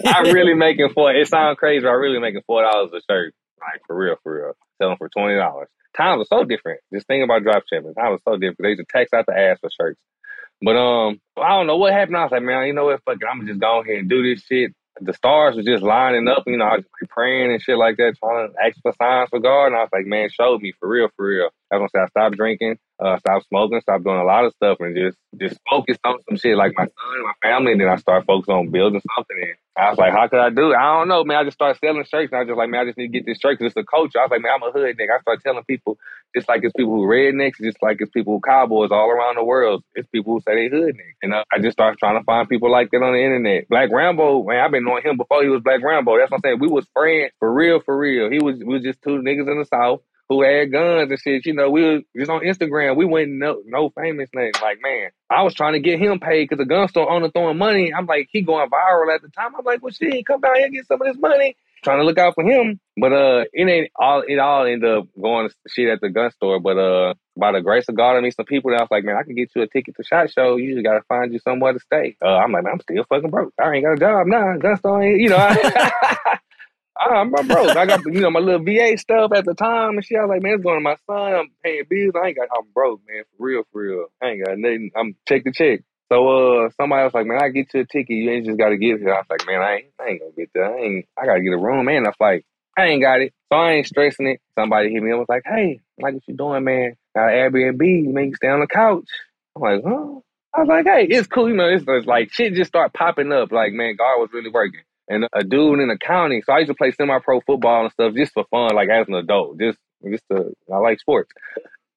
I'm really making four. It sounds crazy. But I'm really making four dollars a shirt, like for real, for real. Selling for twenty dollars. Times are so different. Just think about drop shipping. Times are so different. They just tax out the ass for shirts. But um, I don't know what happened. I was like, man, you know what? Fuck. I'm just go ahead and do this shit the stars were just lining up. You know, I was praying and shit like that, trying to ask for signs for God. And I was like, man, show me for real, for real. I was gonna say I stopped drinking, uh, stopped smoking, stopped doing a lot of stuff, and just just focused on some shit like my son my family. And then I started focusing on building something. And I was like, how could I do it? I don't know, man. I just started selling shirts, and I was just like, man, I just need to get this shirt because it's a culture. I was like, man, I'm a hood nigga. I started telling people, just like it's people who rednecks, just like it's people who cowboys all around the world. It's people who say they hood niggas. And uh, I just started trying to find people like that on the internet. Black Rambo, man, I've been knowing him before he was Black Rambo. That's what I'm saying. We was friends for real, for real. He was we was just two niggas in the South who had guns and shit. You know, we was just on Instagram. We went no no famous name. Like, man, I was trying to get him paid because the gun store owner throwing money. I'm like, he going viral at the time. I'm like, well, shit, come down here and get some of this money. Trying to look out for him, but uh, it ain't all. It all ended up going to shit at the gun store. But uh, by the grace of God, I meet some people that I was like, man, I can get you a ticket to Shot Show. You just gotta find you somewhere to stay. Uh, I'm like, man, I'm still fucking broke. I ain't got a job now. Gun store, ain't, you know. I, I'm broke. I got you know my little VA stuff at the time and shit. I was like, man, it's going to my son. I'm paying bills. I ain't got. I'm broke, man. For real, for real. I ain't got nothing. I'm check to check. So uh, somebody was like, man, I get you a ticket. You ain't just got to get it. I was like, man, I ain't, I ain't gonna get that. I ain't. I gotta get a room, man. I was like, I ain't got it, so I ain't stressing it. Somebody hit me up was like, hey, like what you doing, man? Got an Airbnb. Make you stay on the couch. I'm like, huh? I was like, hey, it's cool. You know, it's, it's like shit just start popping up. Like, man, God was really working and a dude in accounting. So I used to play semi-pro football and stuff just for fun, like as an adult. Just, just to, I like sports.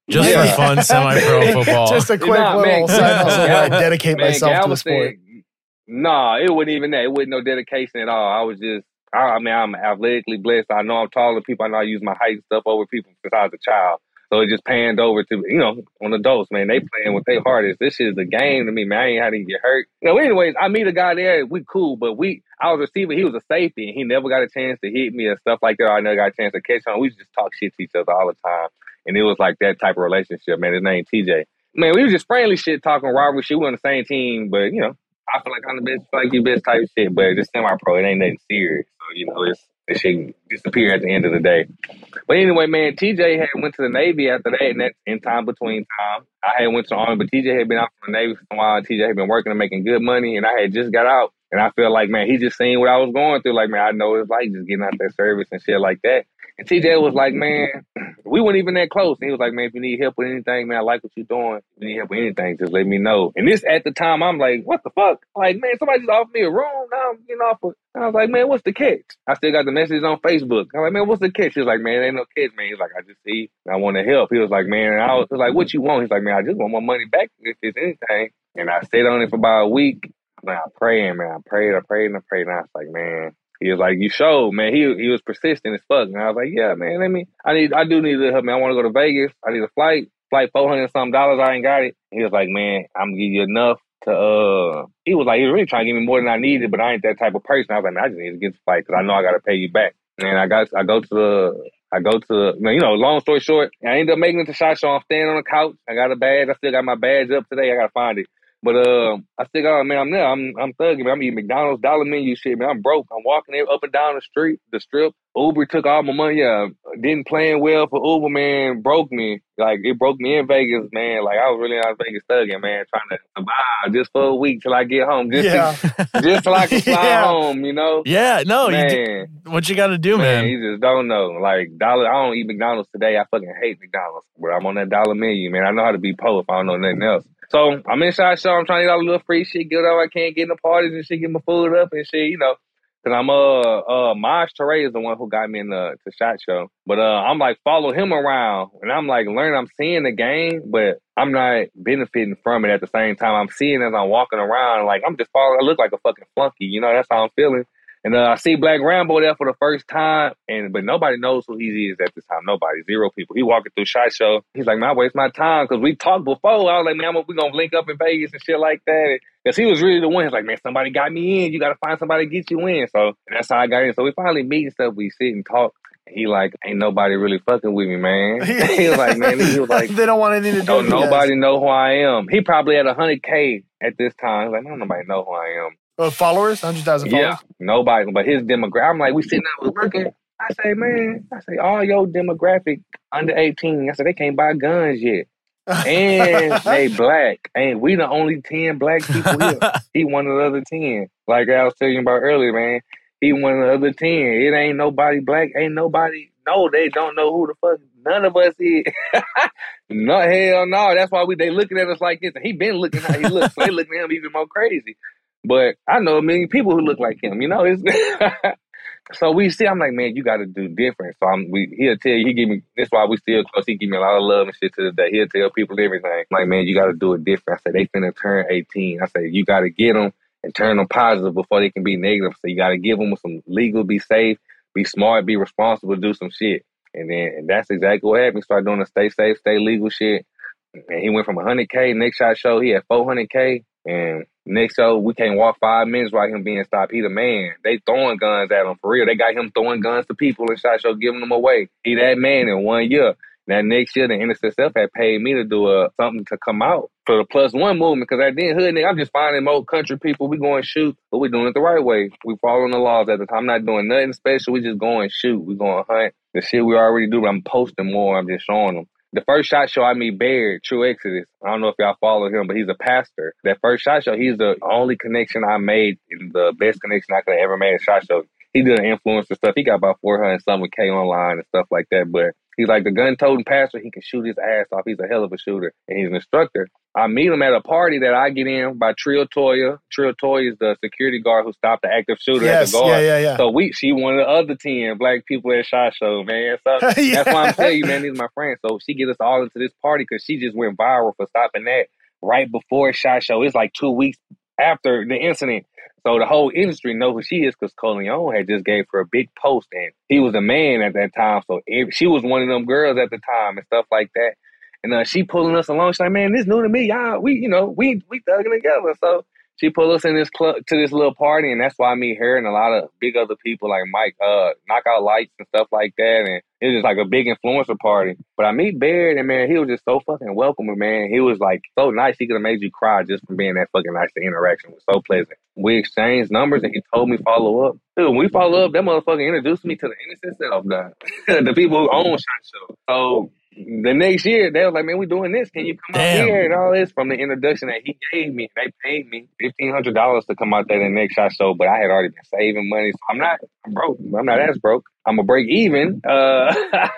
Just yeah. for fun, semi-pro football. just a quick nah, little man, side hustle where I dedicate man, myself Gal to the sport. Saying, nah, it wasn't even that. It wasn't no dedication at all. I was just, I, I mean, I'm athletically blessed. I know I'm taller than people. I know I use my height and stuff over people since I was a child. So it just panned over to, you know, on adults, man. They playing with their hardest. This is the game to me, man. I ain't had to get hurt. You know, anyways, I meet a guy there. We cool, but we, I was a receiver. He was a safety, and he never got a chance to hit me and stuff like that. I never got a chance to catch on. We just talk shit to each other all the time. And it was like that type of relationship, man. His name TJ. Man, we was just friendly shit talking rivalry shit. We on the same team, but, you know, I feel like I'm the best, like you best type shit, but just semi pro, it ain't nothing serious. So, you know, it's, it should disappear at the end of the day. But anyway, man, TJ had went to the Navy after that, and that's in time between time. I had went to the Army, but TJ had been out from the Navy for a while. TJ had been working and making good money, and I had just got out. And I feel like, man, he just seen what I was going through. Like, man, I know it's like just getting out that service and shit like that. And TJ was like, man, we weren't even that close. And he was like, man, if you need help with anything, man, I like what you're doing. If you need help with anything, just let me know. And this at the time, I'm like, what the fuck? Like, man, somebody just offered me a room. Now I'm getting off of. I was like, man, what's the catch? I still got the messages on Facebook. I'm like, man, what's the catch? He was like, man, ain't no catch, man. He's like, I just see, I want to help. He was like, man, and I was, was like, what you want? He's like, man, I just want my money back if it's anything. And I stayed on it for about a week. Man, I prayed, man. I prayed, I prayed, and I prayed. And I was like, man, he was like, "You showed, man." He he was persistent as fuck, and I was like, "Yeah, man. Let me. I need. I do need to help, man. I want to go to Vegas. I need a flight. Flight four hundred some dollars. I ain't got it." He was like, "Man, I'm gonna give you enough to." uh He was like, he was really trying to give me more than I needed, but I ain't that type of person. I was like, "Man, I just need to get the flight because I know I got to pay you back." And I got, I go to the, I go to you know, long story short, I ended up making it to shot show. I'm standing on the couch. I got a badge. I still got my badge up today. I gotta find it. But uh, I still got man, I'm there. I'm I'm thugging. Man. I'm eating McDonald's dollar menu shit, man. I'm broke. I'm walking there up and down the street, the strip. Uber took all my money. Yeah, didn't plan well for Uber, man. Broke me. Like it broke me in Vegas, man. Like I was really out Vegas thugging, man, trying to survive just for a week till I get home. Just yeah. to, just till I can fly yeah. home, you know. Yeah, no, man. You what you got to do, man, man? You just don't know. Like dollar, I don't eat McDonald's today. I fucking hate McDonald's, but I'm on that dollar menu, man. I know how to be poor if I don't know nothing else. So I'm inside Show. I'm trying to get all the little free shit, get all I can, get in the parties and shit, get my food up and shit, you know. Cause I'm uh uh Maj Toure is the one who got me in the to Shot Show. But uh I'm like follow him around and I'm like learning I'm seeing the game, but I'm not benefiting from it at the same time. I'm seeing as I'm walking around, like I'm just following I look like a fucking flunky, you know, that's how I'm feeling. And uh, I see Black Rambo there for the first time, and but nobody knows who he is at this time. Nobody, zero people. He walking through Shot Show. He's like, man, I waste my time because we talked before. I was like, man, we gonna link up in Vegas and shit like that. Because he was really the one. He's like, man, somebody got me in. You got to find somebody to get you in. So that's how I got in. So we finally meet and stuff. We sit and talk. He like, ain't nobody really fucking with me, man. he was like, man, he was like, they don't want anything to do. Oh, nobody know who I am. He probably had a hundred k at this time. He's like, don't nobody know who I am. Uh, followers, hundred thousand followers. Yeah, nobody. But his demographic. I'm like, we sitting there working. I say, man, I say, all your demographic under eighteen. I said they can't buy guns yet, and they black. And we the only ten black people here? he one of the other ten. Like I was telling you about earlier, man. He one of the other ten. It ain't nobody black. Ain't nobody. No, they don't know who the fuck. None of us is. no hell no. That's why we they looking at us like this. And he been looking how he looks. so they looking at him even more crazy. But I know million people who look like him. You know, it's so we see. I'm like, man, you got to do different. So I'm. We, he'll tell you. He give me. That's why we still close. He give me a lot of love and shit to the day. He'll tell people everything. Like, man, you got to do it different. I said they finna turn 18. I said you got to get them and turn them positive before they can be negative. So you got to give them some legal, be safe, be smart, be responsible, do some shit. And then and that's exactly what happened. Started doing the stay safe, stay legal shit. And he went from 100K, next shot show, he had 400K. And next show, we can't walk five minutes without him being stopped. He the man. They throwing guns at him for real. They got him throwing guns to people and shot show, giving them away. He that man in one year. That next year, the NSSF had paid me to do a, something to come out for the plus one movement. Because at then, HoodNeck, I'm just finding more country people. We going shoot, but we doing it the right way. We following the laws at the time. I'm not doing nothing special. We just going shoot. We going hunt. The shit we already do, but I'm posting more. I'm just showing them. The first shot show I meet Baird, True Exodus. I don't know if y'all follow him, but he's a pastor. That first shot show, he's the only connection I made and the best connection I could have ever made at shot show. He did an influencer stuff. He got about 400 something K online and stuff like that. But he's like the gun toting pastor. He can shoot his ass off. He's a hell of a shooter. And he's an instructor. I meet him at a party that I get in by Trill Toya. Trill Toya is the security guard who stopped the active shooter Yes, at the guard. yeah, yeah, yeah. So we, she one of the other ten black people at Shot Show, man. So Yeah. that's why I'm telling you, man. These are my friends. So she get us all into this party because she just went viral for stopping that right before Shot Show. It's like two weeks after the incident. So the whole industry know who she is because Colion had just gave her a big post and he was a man at that time. So if, she was one of them girls at the time and stuff like that. And uh, she pulling us along. She's like, man, this new to me. Y'all, we, you know, we we thugging together. So she pulled us in this club to this little party, and that's why I meet her and a lot of big other people like Mike, uh, Knockout Lights and stuff like that. And it was just like a big influencer party. But I meet Baird, and man, he was just so fucking welcoming, man. He was like so nice. He could have made you cry just from being that fucking nice. The interaction was so pleasant. We exchanged numbers, and he told me follow up. Dude, when we follow up, that motherfucker introduced me to the NSSF, the, the people who own Shot Show. So the next year, they were like, man, we doing this. Can you come Damn. out here and all this from the introduction that he gave me? They paid me fifteen hundred dollars to come out there the next shot show, but I had already been saving money, so I'm not I'm broke. I'm not as broke. I'm a break even uh,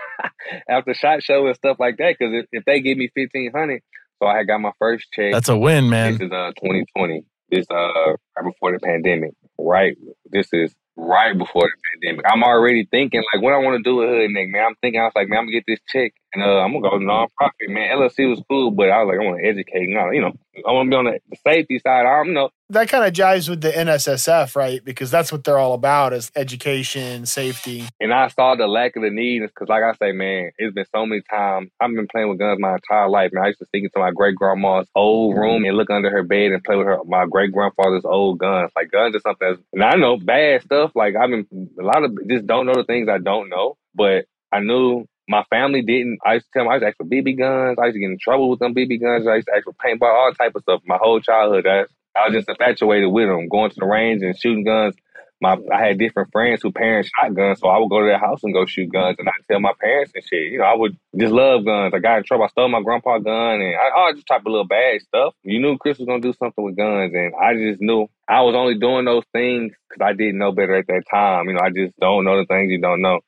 after shot show and stuff like that. Because if, if they give me fifteen hundred, so I had got my first check. That's a win, man. This is uh 2020. This uh right before the pandemic. Right. This is right before the pandemic. I'm already thinking like what I want to do with HoodNeck, man. I'm thinking I was like, man, I'm gonna get this check and uh I'm gonna go nonprofit, man. LLC was cool, but I was like, I want to educate, you know, you know, I want to be on the, safety side. I don't you know. that kind of jives with the NSSF, right? Because that's what they're all about is education, safety. And I saw the lack of the need because, like I say, man, it's been so many times. I've been playing with guns my entire life, man. I used to sneak into my great grandma's old room and look under her bed and play with her my great grandfather's old guns. Like guns is something. That's, and I know bad stuff. Like I've been a lot of just don't know the things I don't know, but I knew. My family didn't. I used to tell them I used to ask for BB guns. I used to get in trouble with them BB guns. I used to ask for paintball, all type of stuff. My whole childhood, I, I was just infatuated with them, going to the range and shooting guns my I had different friends who parents shot guns, so I would go to their house and go shoot guns, and I'd tell my parents and shit. You know, I would just love guns. I got in trouble. I stole my grandpa gun, and I, all just type of little bad stuff. You knew Chris was gonna do something with guns, and I just knew I was only doing those things because I didn't know better at that time. You know, I just don't know the things you don't know.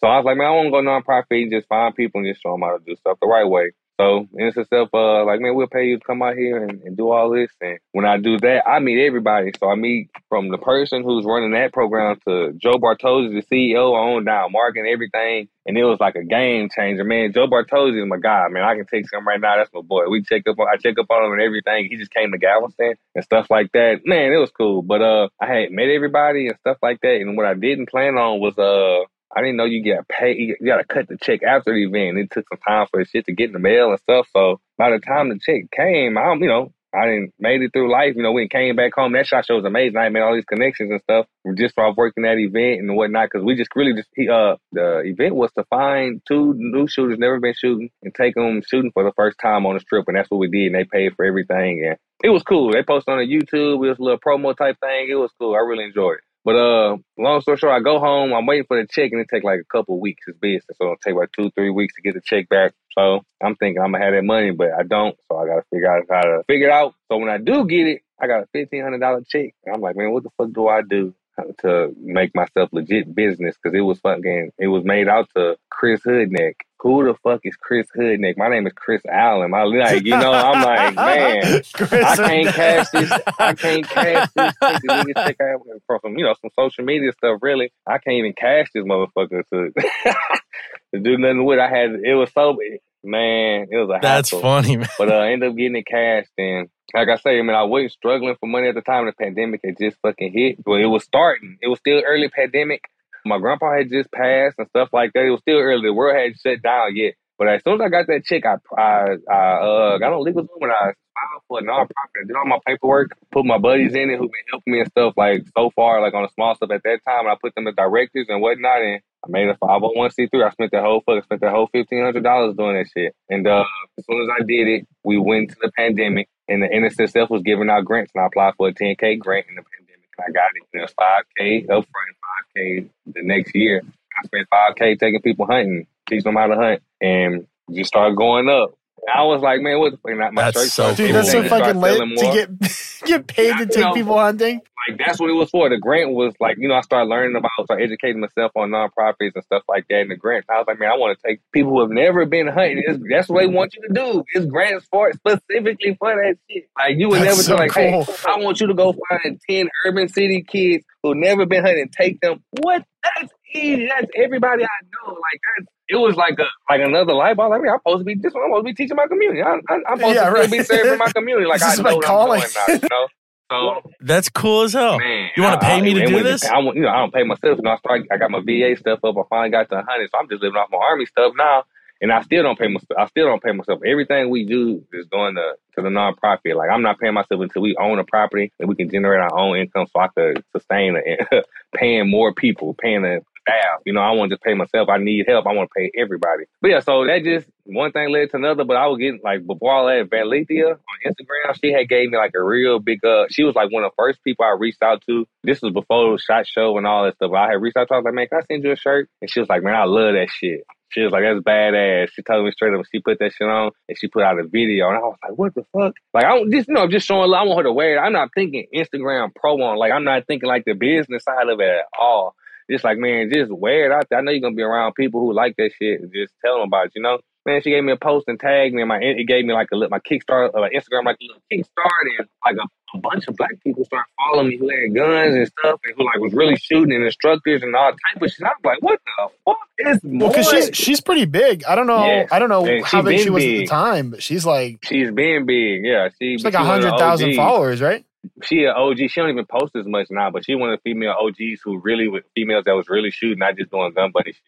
So I was like, man, I want to go nonprofit and just find people and just show them how to do stuff the right way. So it's itself, uh, like, man, we'll pay you to come out here and, and do all this. And when I do that, I meet everybody. So I meet from the person who's running that program to Joe Bartozzi, the CEO, on down, marketing everything. And it was like a game changer, man. Joe Bartozzi is my guy, man. I can text him right now. That's my boy. We check up on, I check up on him and everything. He just came to Galveston and stuff like that. Man, it was cool. But uh, I had met everybody and stuff like that. And what I didn't plan on was uh. I didn't know you get paid. You got to cut the check after the event. It took some time for the shit to get in the mail and stuff. So by the time the check came, I, don't- you know, I didn't made it through life. You know, when came back home, that shot show was amazing. I made all these connections and stuff just from working that event and whatnot. Because we just really just he, uh the event was to find two new shooters never been shooting and take them shooting for the first time on the strip, and that's what we did. And they paid for everything, and it was cool. They posted on the YouTube. It was a little promo type thing. It was cool. I really enjoyed it. But uh, long story short, I go home. I'm waiting for the check, and it take like a couple weeks. It's business, so it'll take like two, three weeks to get the check back. So I'm thinking I'm gonna have that money, but I don't. So I gotta figure out how to figure it out. So when I do get it, I got a fifteen hundred dollar check. And I'm like, man, what the fuck do I do to make myself legit business? Because it was fucking, it was made out to Chris Hoodneck. Who the fuck is Chris Hoodneck? My name is Chris Allen. My like, you know, I'm like, man. Chris, I can't cash this. I can't cash this. check. Nigga check out from some, you know, some social media stuff. Really, I can't even cash this motherfucker to, to do nothing with. I had it was so man, it was a That's hassle. funny, man. But uh, I ended up getting it cashed, and like I say, I mean, I wasn't struggling for money at the time. The pandemic had just fucking hit. Well, it was starting. It was still early pandemic. My grandpa had just passed and stuff like that. It was still early. The world hadn't shut down yet. But as soon as I got that check, I I, I uh, got on LegalZoom and I filed for a nonprofit. I did all my paperwork, put my buddies in it who've been helping me and stuff like so far, like on the small stuff at that time. And I put them as directors and whatnot. And I made a 501c3. I spent the whole fuck, I spent the whole $1,500 doing that shit. And uh, as soon as I did it, we went to the pandemic and the NSSF was giving out grants. And I applied for a 10K grant in the pandemic. And I got it. And it was 5K upfront, 5K the next year. I spent 5K taking people hunting, teaching them how to hunt, and just started going up. And I was like, man, what the fuck? My That's shirt so Dude, that's so everything fucking lit selling to get get paid to take you know. people hunting. like that's what it was for. The grant was like, you know, I started learning about, start educating myself on nonprofits and stuff like that. And the grant, I was like, man, I want to take people who have never been hunting. It's, that's what they want you to do. It's grants for specifically for that shit. Like you would That's never so be like, cool. hey, I want you to go find ten urban city kids who never been hunting and take them. What? That's easy. That's everybody I know. Like that's. It was like a like another light bulb. Like, man, I'm supposed to be this one. I'm supposed to be teaching my community. I, I, I'm supposed Yeah, to right. be serving my community. Like This I is know my what calling. I'm doing now. You know. So That's cool as hell. Man, You wanna pay I- me to do this? I want, you know, I don't pay myself. You know, I started, I got my VA stuff up. I finally got the hundred, so I'm just living off my army stuff now. And I still don't pay myself. I still don't pay myself. Everything we do is going to to the nonprofit. Like I'm not paying myself until we own a property and we can generate our own income, so I could sustain it. paying more people, paying the staff. You know, I want to just pay myself. I need help. I want to pay everybody. But yeah, so that just one thing led to another. But I was getting like before all that, Valethia on Instagram, she had gave me like a real big. Uh, she was like one of the first people I reached out to. This was before the shot show and all that stuff. I had reached out to her. I was like, man, can I send you a shirt? And she was like, man, I love that shit. She was like, that's badass. She told me straight up. She put that shit on and she put out a video. And I was like, what the fuck? Like, I don't just, you know, I'm just showing love. I want her to wear it. I'm not thinking Instagram pro on. Like, I'm not thinking like the business side of it at all. Just like, man, just wear it out there. I know you're going to be around people who like that shit and just tell them about it, you know? Man, she gave me a post and tagged me. And my it gave me like a my Kickstarter, uh, Instagram, like a little Kickstart, and like a, a bunch of black people started following me who had guns and stuff, and who like was really shooting and instructors and all type of shit. I was like, what the fuck is Well, because she's she's pretty big. I don't know. Yes. I don't know And how big she was at the time, but she's like she's been big, yeah. She, she's like a one of the hundred thousand followers, right? She an OG. She don't even post as much now, but she one of the female OGs who really with females that was really shooting, not just doing gun buddy shit.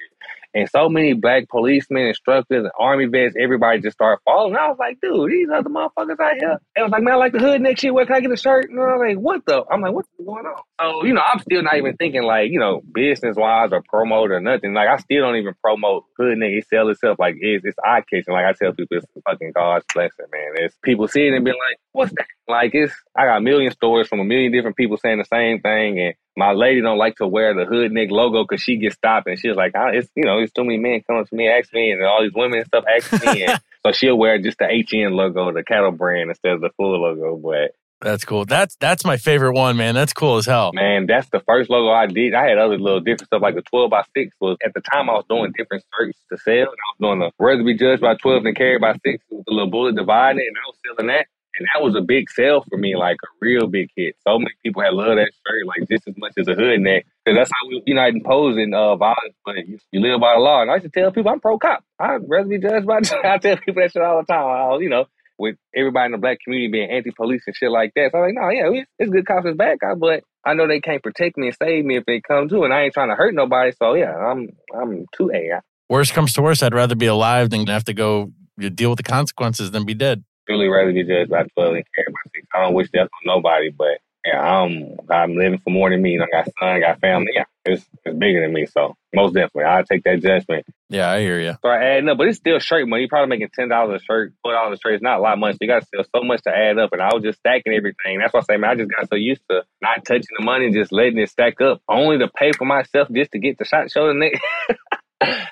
And so many black policemen, instructors, and army vets, everybody just started falling. I was like, dude, these other motherfuckers out here. And I was like, man, I like the hood next year. Where can I get a shirt? And I was like, what the? I'm like, what's going on? So, you know, I'm still not even thinking like, you know, business wise or promote or nothing. Like, I still don't even promote HoodNeck. It sell itself like it's, it's eye catching. Like I tell people, it's fucking God's blessing, man. It's people seeing it and being like, what's that? Like it's, I got a million stories from a million different people saying the same thing. And my lady don't like to wear the HoodNeck logo because she gets stopped and she's like, I, it's you know, it's too many men coming to me, ask me, and all these women and stuff ask me, and so she'll wear just the HN logo, the cattle brand instead of the full logo. But That's cool. That's that's my favorite one, man. That's cool as hell. man, that's the first logo I did. I had other little different stuff like the twelve by six was at the time I was doing different shirts to sell, and I was doing the rather be judged by twelve than carried by six with the little bullet divided, and I was selling that. And that was a big sale for me, like a real big hit. So many people had loved that shirt, like just as much as a hood neck. Because that's how we and pose in uh, violence, but you, you live by the law. And I used to tell people I'm pro cop. I'd rather be judged by. I tell people that shit all the time. I, you know, with everybody in the black community being anti-police and shit like that. So I'm like, no, yeah, it's good cops, it's bad cops, but I know they can't protect me and save me if they come to, and I ain't trying to hurt nobody. So yeah, I'm I'm two A. Worst comes to worst, I'd rather be alive than have to go deal with the consequences than be dead. Really rather be judged by 12 and carried by six. I don't wish death on nobody, but yeah, I'm I'm living for more than me. I got son, I got family. Yeah, it's it's bigger than me. So most definitely, I take that judgment. Yeah, I hear you. Start adding up, but it's still shirt money. You're probably making ten dollars a shirt, four dollars a shirt. It's not a lot of money. So you got to sell so much to add up. And I was just stacking everything. That's why I say, man, I just got so used to not touching the money, just letting it stack up, only to pay for myself just to get the shot show the next.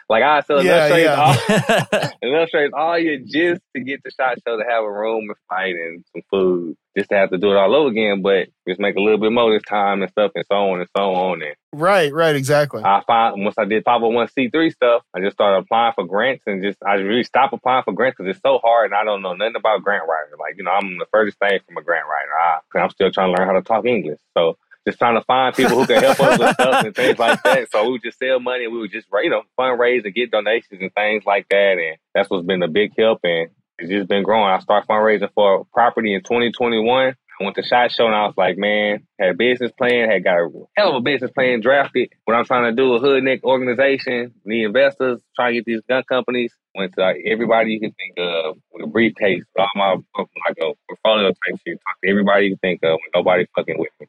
like I sell Yeah, enough shirts yeah. all enough shirts all year just to get the shot show to have a room and fight and some food, just to have to do it all over again, but just make a little bit more this time and stuff and so on and so on. And Right, right, exactly. I found once I did 501c3 stuff, I just started applying for grants and just I really stopped applying for grants because it's so hard and I don't know nothing about grant writing. Like you know, I'm the furthest thing from a grant writer. I, i I'm still trying to learn how to talk English, so just trying to find people who can help us with stuff and things like that. So we would just sell money and we would just you know fundraise and get donations and things like that, and that's what's been a big help and. It's just been growing. I started fundraising for property in 2021. I went to SHOT Show and I was like, man, had a business plan, had got a hell of a business plan drafted. What I'm trying to do, a hood neck organization, need investors, trying to get these gun companies. Went to like, everybody you can think of with a briefcase, all my like a portfolio type shit. Talk to everybody you can think of nobody fucking with me.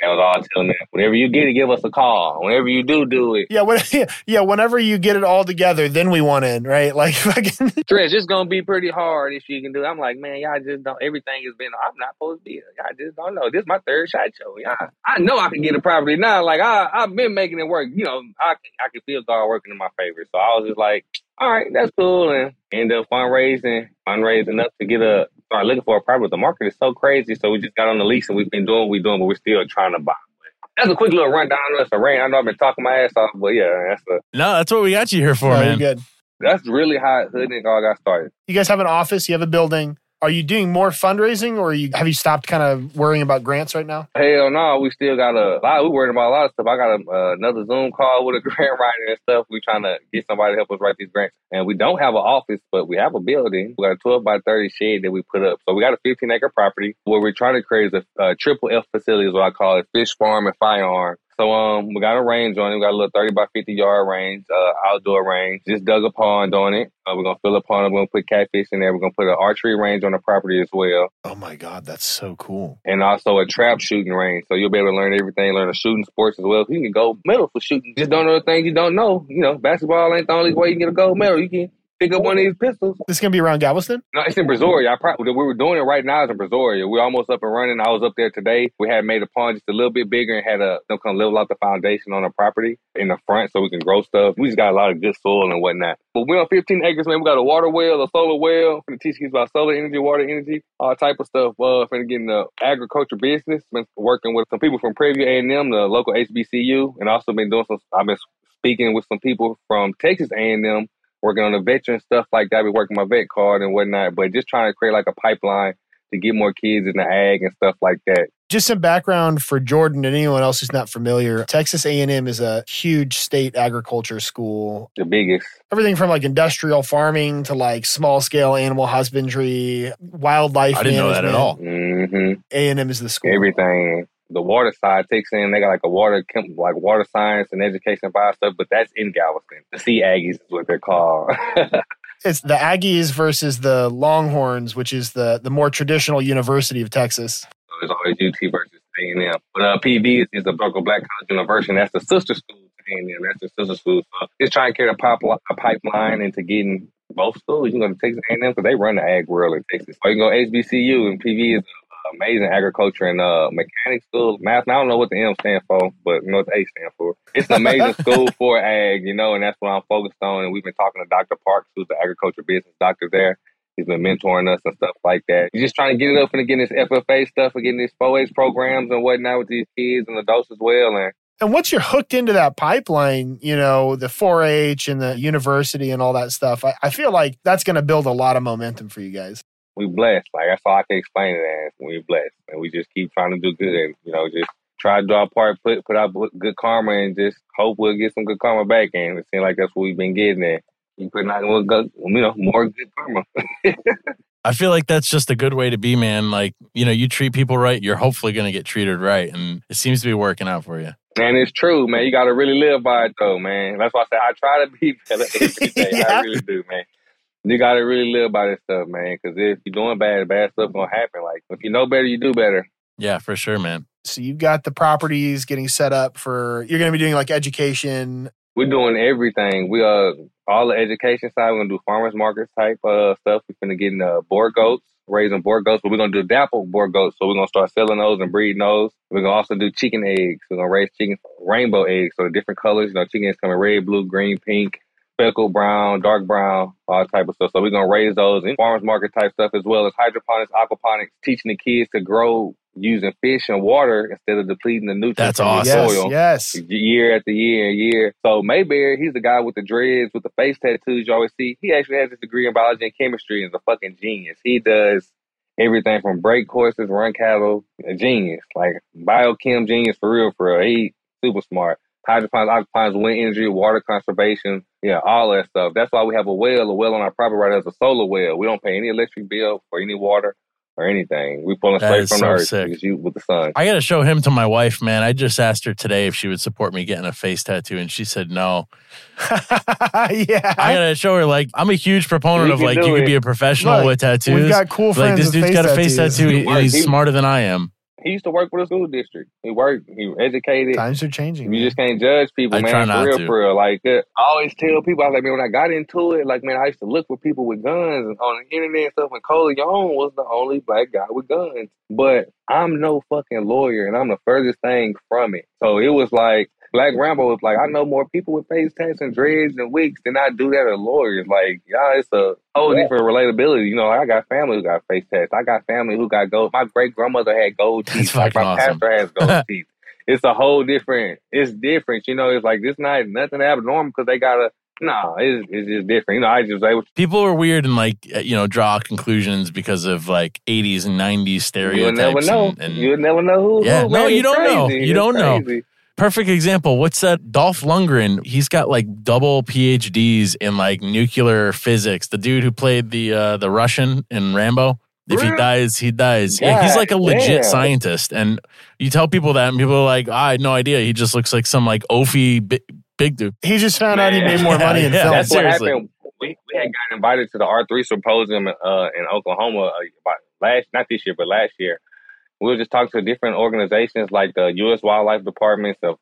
That was all telling them. Whenever you get it, give us a call. Whenever you do, do it. Yeah, when, yeah. Whenever you get it all together, then we want in, right? Like fucking. Stretch, it's gonna be pretty hard if you can do. it. I'm like, man, y'all just don't. Everything has been. I'm not supposed to be. Y'all just don't know. This is my third shot show. Y'all, I know I can get a property now. Like I, I've been making it work. You know, I, I can feel God working in my favor. So I was just like, all right, that's cool, and end up fundraising, fundraising up to get a start looking for a property. The market is so crazy, so we just got on the lease and we've been doing what we're doing, but we're still trying to buy. That's a quick little rundown of us. A rain. I know I've been talking my ass off, but yeah, that's a, No, that's what we got you here for, No, man. you're good. that's really how HoodNeck all got started. You guys have an office. You have a building. Are you doing more fundraising, or you have you stopped kind of worrying about grants right now? Hell no, we still got a lot. We're worried about a lot of stuff. I got a, uh, another Zoom call with a grant writer and stuff. We're trying to get somebody to help us write these grants. And we don't have an office, but we have a building. We got a 12 by 30 shed that we put up. So we got a 15 acre property. What we're trying to create a, a triple F facility, is what I call it, fish farm and firearm. So um, we got a range on it. We got a little 30 by 50 yard range, uh, outdoor range. Just dug a pond on it. Uh, we're gonna fill a pond. We're gonna put catfish in there. We're gonna put an archery range on the property as well Oh my god, that's so cool. and also a trap shooting range. So you'll be able to learn everything, learn the shooting sports as well. You can go medal for shooting. Just don't know the things you don't know. You know, basketball ain't the only way you can get a gold medal. You can pick up one of these pistols. This is gonna be around Galveston. No, it's in Brazoria. I probably we were doing it right now. It's in Brazoria. We're almost up and running. I was up there today. We had made a pond just a little bit bigger and had a you know, level out the foundation on the property in the front so we can grow stuff. We just got a lot of good soil and whatnot. But we're on 15 acres, man. We got a water well, a solar well. We're teach kids about solar energy, water energy, all type of stuff. Uh, finna get in the agriculture business. Been working with some people from Prairie A&M, the local HBCU, and also been doing some. I've been speaking with some people from Texas A&M working on the veteran stuff like that. I Be working my vet card and whatnot, but just trying to create like a pipeline to get more kids in the ag and stuff like that. Just some background for Jordan and anyone else who's not familiar. Texas A&M is a huge state agriculture school. The biggest. Everything from like industrial farming to like small scale animal husbandry, wildlife. I didn't know that at management. all. hmm A&M is the school. Everything. The water side takes in. They got like a water, chem- like water science and education bio stuff, but that's in Galveston. The Sea Aggies is what they're called. It's the Aggies versus the Longhorns, which is the the more traditional University of Texas. So it's always UT versus A&M. But uh, PV is, is the Buckle Black College University. and That's the sister school to A&M. That's the sister school. So it's trying to carry a, pop, a pipeline into getting both schools. You can go to Texas A&M because they run the ag world in Texas. Or you can go HBCU and PV is amazing agriculture and uh, mechanics school. Math, I don't know what the M stands for, but you know what the A stands for. It's an amazing school for ag, you know, and that's what I'm focused on. And we've been talking to Dr. Parks, who's the agriculture business doctor there. He's been mentoring us and stuff like that. You're just trying to get it up and getting this FFA stuff and getting these 4-H programs and whatnot with these kids and adults as well. And And once you're hooked into that pipeline, you know, the 4 H and the university and all that stuff, I, I feel like that's going to build a lot of momentum for you guys. We blessed. Like that's all I can explain it as. We blessed, and we just keep trying to do good, and you know, just try to draw apart, put put out good karma, and just hope we'll get some good karma back. And it seems like that's what we've been getting. And keep putting out more good, you know, more good karma. I feel like that's just a good way to be, man. Like, you know, you treat people right, you're hopefully going to get treated right. And it seems to be working out for you. And it's true, man. You got to really live by it, though, man. That's why I say I try to be better every day. Yeah. I really do, man. You got to really live by this stuff, man. Because if you're doing bad, bad stuff gonna happen. Like if you know better, you do better. Yeah, for sure, man. So you've got the properties getting set up for, you're going to be doing like education. We're doing everything. We uh all the education side. We're gonna do farmers markets type uh stuff. We're gonna get in uh, Boer goats, raising Boer goats, but we're gonna do dapple Boer goats. So we're gonna start selling those and breeding those. We're gonna also do chicken eggs. We're gonna raise chicken rainbow eggs, so the different colors. You know, chicken eggs come in red, blue, green, pink, speckled brown, dark brown, all type of stuff. So we're gonna raise those in farmers market type stuff as well as hydroponics, aquaponics, teaching the kids to grow using fish and water instead of depleting the nutrients That's from the awesome. Yes, soil yes. year after year and year. So Mayberry, he's the guy with the dreads, with the face tattoos you always see. He actually has his degree in biology and chemistry and is a fucking genius. He does everything from break courses, run cattle, a genius. Like biochem genius for real, for real. He super smart. Hydroponics, aquaponics, wind energy, water conservation, yeah, all that stuff. That's why we have a well, a well on our property right as a solar well. We don't pay any electric bill for any water or anything. We pulling That straight from so the earth. sick. You with the sun. I got to show him to my wife, man. I just asked her today if she would support me getting a face tattoo, and she said no. yeah. I got to show her, like, I'm a huge proponent of, like, do you could be a professional Look, with tattoos. We've got cool like, friends this with dude's got a face tattoos. tattoo. He- he's he- smarter than I am. He used to work for the school district. He worked. He was educated. Times are changing. You man. just can't judge people, I man. try not for real, to. for real. Like uh, I always tell people, I was like, man, when I got into it, like, man, I used to look for people with guns and on the internet and stuff. And Colion was the only black guy with guns, but I'm no fucking lawyer, and I'm the furthest thing from it. So it was like Black Rambo was like, I know more people with face tats and dreads and wigs than I do that as lawyers. Like, y'all, it's a whole different relatability. You know, I got family who got face tats. I got family who got gold. My great grandmother had gold That's teeth. Like my awesome. pastor has gold teeth. It's a whole different. It's different. You know, it's like this not nothing abnormal because they got a. No, it's, it's just different. You know, I just able People are weird and, like, uh, you know, draw conclusions because of, like, 80s and 90s stereotypes. You'll never know. And, and You'll never know who. Yeah, who, no, man. you don't know. You It's don't know. Crazy. perfect example. What's that? Dolph Lundgren. He's got like double PhDs in like nuclear physics. The dude who played the uh, the Russian in Rambo. If he dies, he dies. Yeah, he's like a legit damn. scientist. And you tell people that, and people are like, "I had no idea." He just looks like some like oafy big, big dude. He just found out he Man. made more money in Yeah, film. That's Seriously. what happened. We, we had gotten invited to the R three symposium uh, in Oklahoma uh, about last not this year but last year. We were just talking to different organizations like the U.S. Wildlife Departments of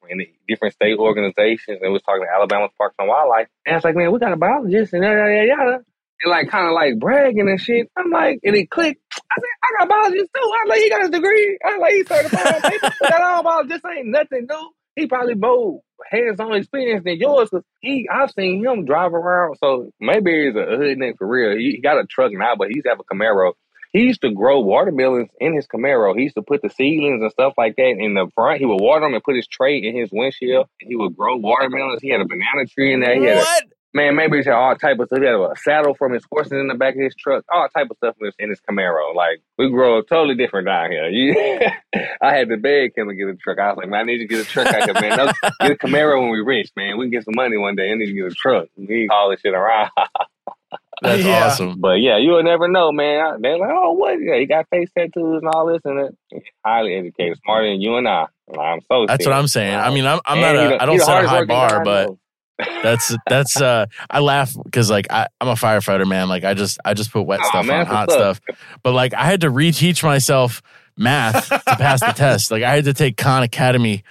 different state organizations, and we're talking to Alabama Parks and Wildlife. And it's like, man, we got a biologist and yada yada yada. And like kind of like bragging and shit. I'm like, and it clicked. I said, I got a biologist too. I'm like, he got his degree. I'm like, he's certified. That all biologist ain't nothing new. He probably more hands-on experience than yours because he, I've seen him drive around. So maybe he's a hood nigga for real. He, he got a truck now, but he's have a Camaro. He used to grow watermelons in his Camaro. He used to put the seedlings and stuff like that in the front. He would water them and put his tray in his windshield. He would grow watermelons. He had a banana tree in there. He had a, What? man, maybe he had all type of stuff. He had a saddle from his horses in the back of his truck. All type of stuff in his, in his Camaro. Like we grow totally different down here. You, I had to beg him to get a truck. I was like, man, I need to get a truck out here, man. Get a Camaro when we rich, man. We can get some money one day. I need to get a truck. We to this shit around. That's Yeah. awesome. But yeah, you will never know, man. They're like, oh, what? Yeah, he got face tattoos and all this, and it. Highly educated, smarter than you and I. I'm so. That's what. I'm saying. I mean, I'm, I'm not a, the- I don't set a high bar, but that's that's uh I laugh because like I, I'm a firefighter, man. Like I just I just put wet Aw, stuff man, on hot stuff. But like I had to reteach myself math to pass the test. Like I had to take Khan Academy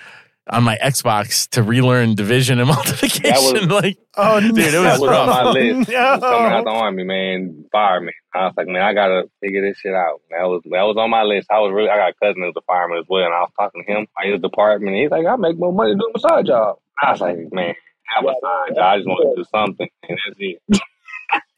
on my Xbox to relearn division and multiplication. Was, like Oh, Dude, it no. was that was on my list. No. Coming out the army, man, fireman. I was like, man, I gotta figure this shit out. That was that was on my list. I was really, I got a cousin who's a fireman as well, and I was talking to him by his department. He's like, I make more money doing my side job. I was like, man, have a side job. I just want to do something, and that's it.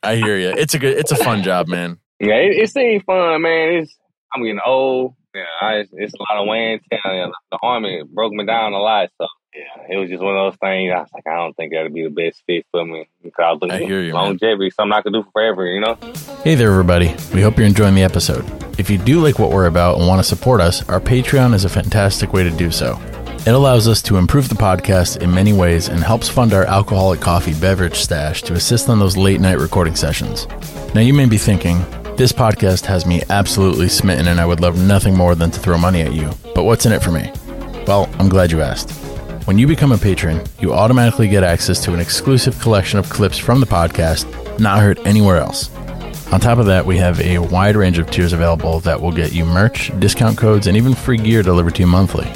I hear you. It's a good. It's a fun job, man. Yeah, it, it seems fun, man. It's I'm getting old. Yeah, I, it's, a lot of wear and tear. The army broke me down a lot, so yeah, it was just one of those things. I was like, I don't think that'd be the best fit for me because I was I looking hear for you, man. longevity, something I could do forever. You know. Hey there, everybody. We hope you're enjoying the episode. If you do like what we're about and want to support us, our Patreon is a fantastic way to do so. It allows us to improve the podcast in many ways and helps fund our alcoholic coffee beverage stash to assist on those late night recording sessions. Now, you may be thinking, this podcast has me absolutely smitten and I would love nothing more than to throw money at you. But what's in it for me? Well, I'm glad you asked. When you become a patron, you automatically get access to an exclusive collection of clips from the podcast not heard anywhere else. On top of that, we have a wide range of tiers available that will get you merch, discount codes, and even free gear delivered to you monthly.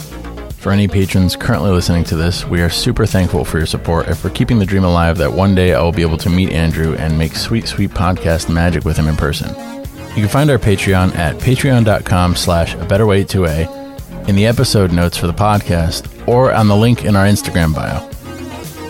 For any patrons currently listening to this, we are super thankful for your support and for keeping the dream alive that one day I will be able to meet Andrew and make sweet, sweet podcast magic with him in person. You can find our Patreon at patreon.com slash a better way to a in the episode notes for the podcast or on the link in our Instagram bio.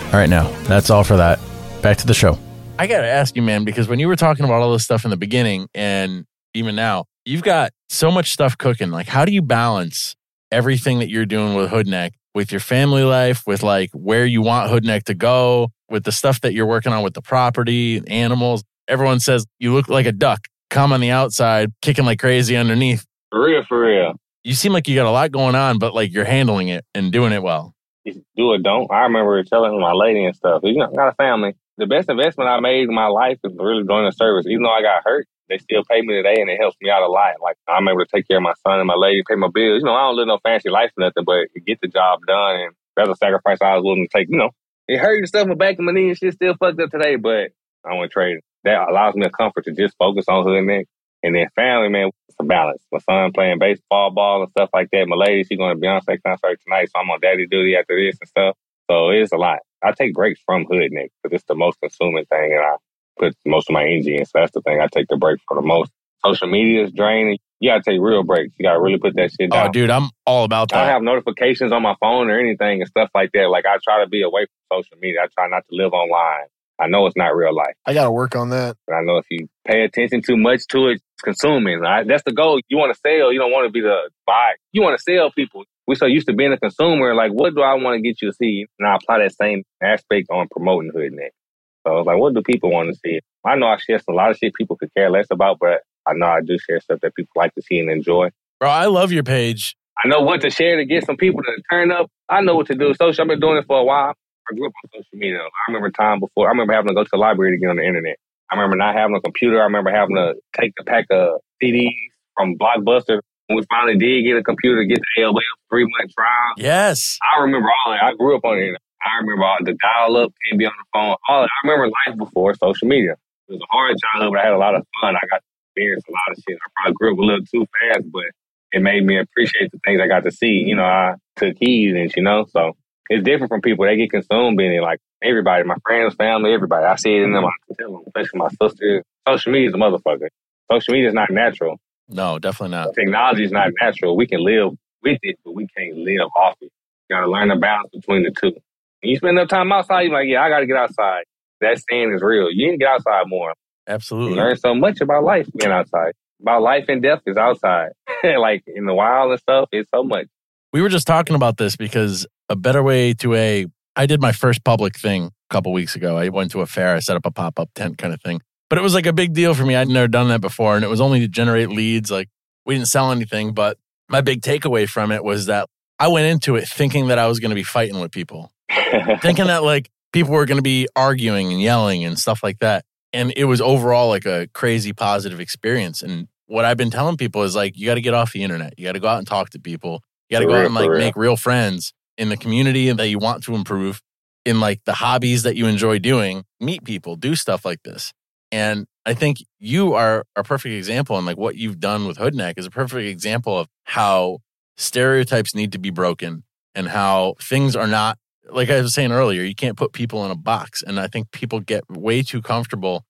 All right, now that's all for that. Back to the show. I got to ask you, man, because when you were talking about all this stuff in the beginning and even now, you've got so much stuff cooking. Like, how do you balance everything that you're doing with Hoodneck with your family life, with like where you want Hoodneck to go, with the stuff that you're working on with the property, animals? Everyone says you look like a duck, come on the outside, kicking like crazy underneath. For real, for real. You seem like you got a lot going on, but like you're handling it and doing it well. Do or don't. I remember telling my lady and stuff. You know, I got a family. The best investment I made in my life is really doing the service. Even though I got hurt, they still pay me today and it helps me out a lot. Like I'm able to take care of my son and my lady, pay my bills. You know, I don't live no fancy life or nothing, but get the job done and that's a sacrifice I was willing to take. You know, it hurt and stuff, my back and my knee and shit still fucked up today, but I want to trade. That allows me a comfort to just focus on hood neck. And then family, man, it's a balance. My son playing baseball, ball, and stuff like that. My lady, she's going to Beyonce concert tonight, so I'm on daddy duty after this and stuff. So it's a lot. I take breaks from hood neck because it's the most consuming thing, and I put most of my energy in. So that's the thing I take the break for the most. Social media is draining. You gotta take real breaks. You gotta really put that shit oh, down. Oh, dude, I'm all about that. I don't have notifications on my phone or anything and stuff like that. Like I try to be away from social media. I try not to live online. I know it's not real life. I got to work on that. But I know if you pay attention too much to it, it's consuming. Right? That's the goal. You want to sell. You don't want to be the buy. You want to sell people. We're so used to being a consumer. Like, what do I want to get you to see? And I apply that same aspect on promoting Hood Neck. So I was like, what do people want to see? I know I share a lot of shit people could care less about, but I know I do share stuff that people like to see and enjoy. Bro, I love your page. I know what to share to get some people to turn up. I know what to do. Social, I've been doing it for a while. I grew up on social media. I remember time before. I remember having to go to the library to get on the internet. I remember not having a computer. I remember having to take a pack of CDs from Blockbuster. When we finally did get a computer, to get the AOL three month trial. Yes. I remember all that. I grew up on it. I remember all the dial up, can't be on the phone. All I remember life before social media. It was a hard childhood, but I had a lot of fun. I got to experience a lot of shit. I probably grew up a little too fast, but it made me appreciate the things I got to see. You know, I took heed and you know, so it's different from people. They get consumed in it. Like everybody, my friends, family, everybody. I see it in them. I tell them, especially my sister. Social media is a motherfucker. Social media is not natural. No, definitely not. Technology is not natural. We can live with it, but we can't live off it. You gotta learn the balance between the two. You spend enough time outside, you're like, yeah, I gotta get outside. That saying is real. You need to get outside more. Absolutely. You learn so much about life being outside. About life and death is outside. like in the wild and stuff, it's so much. We were just talking about this because a better way to a I did my first public thing a couple weeks ago. I went to a fair, I set up a pop-up tent kind of thing. But it was like a big deal for me. I'd never done that before and it was only to generate leads. Like we didn't sell anything, but my big takeaway from it was that I went into it thinking that I was going to be fighting with people. thinking that like people were going to be arguing and yelling and stuff like that. And it was overall like a crazy positive experience. And what I've been telling people is like, you got to get off the internet. You got to go out and talk to people. You got to go out and like make real friends in the community that you want to improve, in like the hobbies that you enjoy doing. Meet people, do stuff like this. And I think you are a perfect example, and like what you've done with Hoodneck is a perfect example of how stereotypes need to be broken and how things are not like I was saying earlier, you can't put people in a box. And I think people get way too comfortable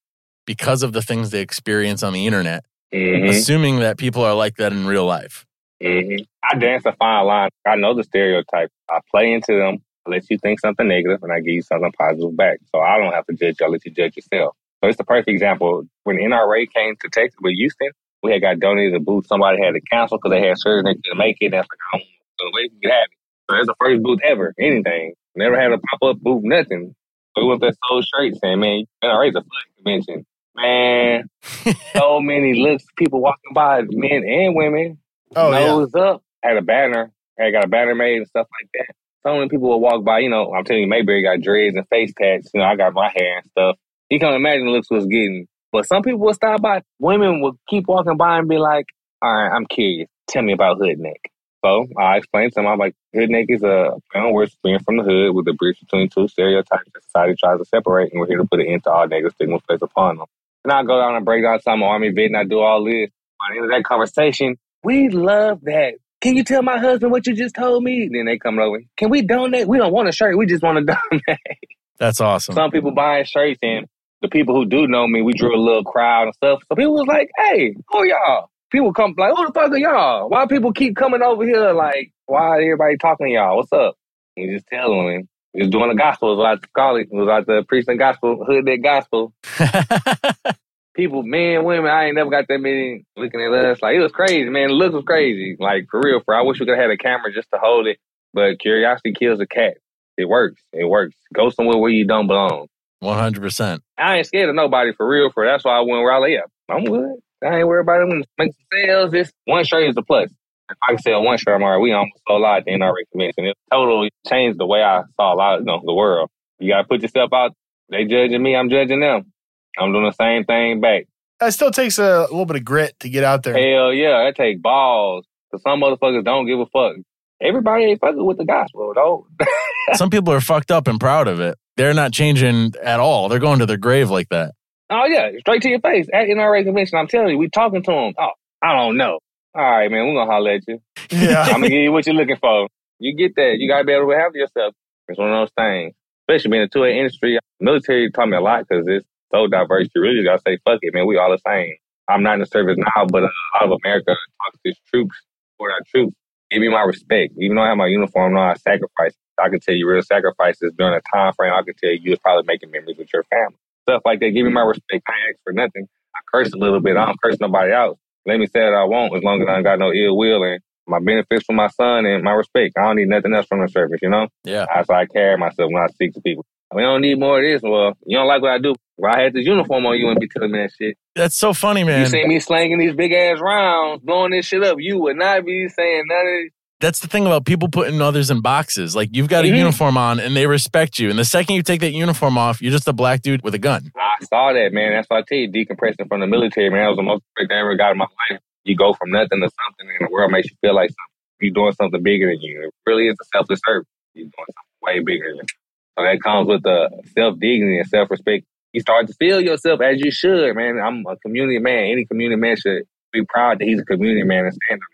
because of the things they experience on the internet, mm-hmm. assuming that people are like that in real life. Mm-hmm. I dance a fine line. I know the stereotypes. I play into them. I let you think something negative and I give you something positive back. So I don't have to judge you. I let you judge yourself. So it's the perfect example. When NRA came to Texas with Houston, we had got donated a booth. Somebody had to cancel because they had surgery they couldn't make it. And that's like, I don't know the way we could have it. So it's the first booth ever, anything. Never had a pop up booth, nothing. We went there so straight saying, man, NRA's a flood convention. Man, so many looks, people walking by, men and women, Oh, yeah. nose up, had a banner, had got a banner made and stuff like that. So many people would walk by, you know, I'm telling you, Mayberry got dreads and face tats, you know, I got my hair and stuff. You can't imagine the looks was getting. But some people would stop by. Women would keep walking by and be like, all right, I'm curious. Tell me about hood neck. So I explained to them, I'm like, hood neck is a where it's being from the hood with a bridge between two stereotypes that society tries to separate, and we're here to put an end to all negative stigma placed upon them. And I go down and break down some army vet and I do all this. By the end of that conversation, we love that. Can you tell my husband what you just told me? Then they come over. Can we donate? We don't want a shirt. We just want to donate. That's awesome. Some people buying shirts and the people who do know me, we drew a little crowd and stuff. So people was like, hey, who y'all? People come like, who the fuck are y'all? Why people keep coming over here? Like, why everybody talking to y'all? What's up? We just tell them. We was doing the gospel. It was like to call it. It was like the preaching gospel, hood that gospel. People, men, women, I ain't never got that many looking at us. Like, it was crazy, man. The look was crazy. Like, for real, for I wish we could have had a camera just to hold it. But curiosity kills a cat. It works. It works. Go somewhere where you don't belong. 100%. I ain't scared of nobody for real. For that's why I went where I like, yeah, I'm good. I ain't worried about it. When make some sales, this one shirt is a plus. If I can sell one shirt, I'm all right. We almost sold out at the NRA convention. It totally changed the way I saw a lot, you know, the world. You gotta put yourself out. They judging me, I'm judging them. I'm doing the same thing back. That still takes a, a little bit of grit to get out there. Hell yeah, that take balls. Cause some motherfuckers don't give a fuck. Everybody ain't fucking with the gospel, though. Some people are fucked up and proud of it. They're not changing at all. They're going to their grave like that. Oh yeah, straight to your face at NRA convention. I'm telling you, we talking to them. Oh, I don't know. All right, man, we're gonna holler at you. Yeah. I'm gonna give you what you're looking for. You get that. You gotta be able to have yourself. It's one of those things. Especially being in the 2A industry. Military taught me a lot because it's so diverse. You really gotta say, fuck it, man. We all the same. I'm not in the service now, but a lot of America talks to its troops for our troops. Give me my respect. Even though I have my uniform, I sacrifice. I can tell you real sacrifices during a time frame. I can tell you you're probably making memories with your family. Stuff like that. Give me my respect. I ask for nothing. I curse a little bit. I don't curse nobody else. Let me say what I want as long as I ain't got no ill will and my benefits for my son and my respect. I don't need nothing else from the service, you know? Yeah. That's how I carry myself when I speak to people. We don't need more of this. Well, you don't like what I do. Well, I had this uniform on you and be telling me that shit. That's so funny, man. You see me slanging these big ass rounds, blowing this shit up. You would not be saying none of this. That's the thing about people putting others in boxes. Like you've got a Mhm. uniform on and they respect you. And the second you take that uniform off, you're just a black dude with a gun. I saw that, man. That's why I tell you, decompressing from the military, man, that was the most great thing I ever got in my life. You go from nothing to something, and the world makes you feel like something. You're doing something bigger than you. It really is a selfless service. You're doing something way bigger than you. So that comes with the self dignity and self respect. You start to feel yourself as you should, man. I'm a community man. Any community man should be proud that he's a community man and stand on that shit.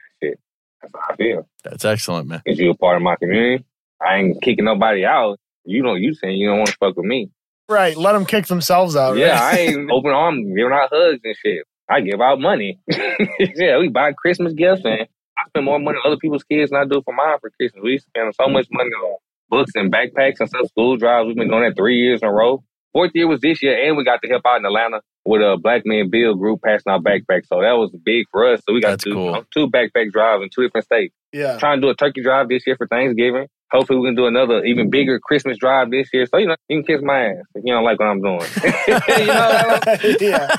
That's how I feel. That's excellent, man. Because you're a part of my community. I ain't kicking nobody out. You don't. You saying you don't want to fuck with me? Right. Let them kick themselves out. Right? Yeah, I ain't open arms giving out hugs and shit. I give out money. yeah, we buy Christmas gifts and I spend more money on other people's kids than I do for mine for Christmas. We spend so much money on books and backpacks and stuff, school drives. We've been doing that three years in a row. Fourth year was this year, and we got to help out in Atlanta with a Black Men Build group passing out backpacks. So that was big for us. So we got That's to cool. two backpack drives in two different states. Yeah. Trying to do a turkey drive this year for Thanksgiving. Hopefully, we can do another even bigger Christmas drive this year. So you know, you can kiss my ass if you don't like what I'm doing. you know, yeah.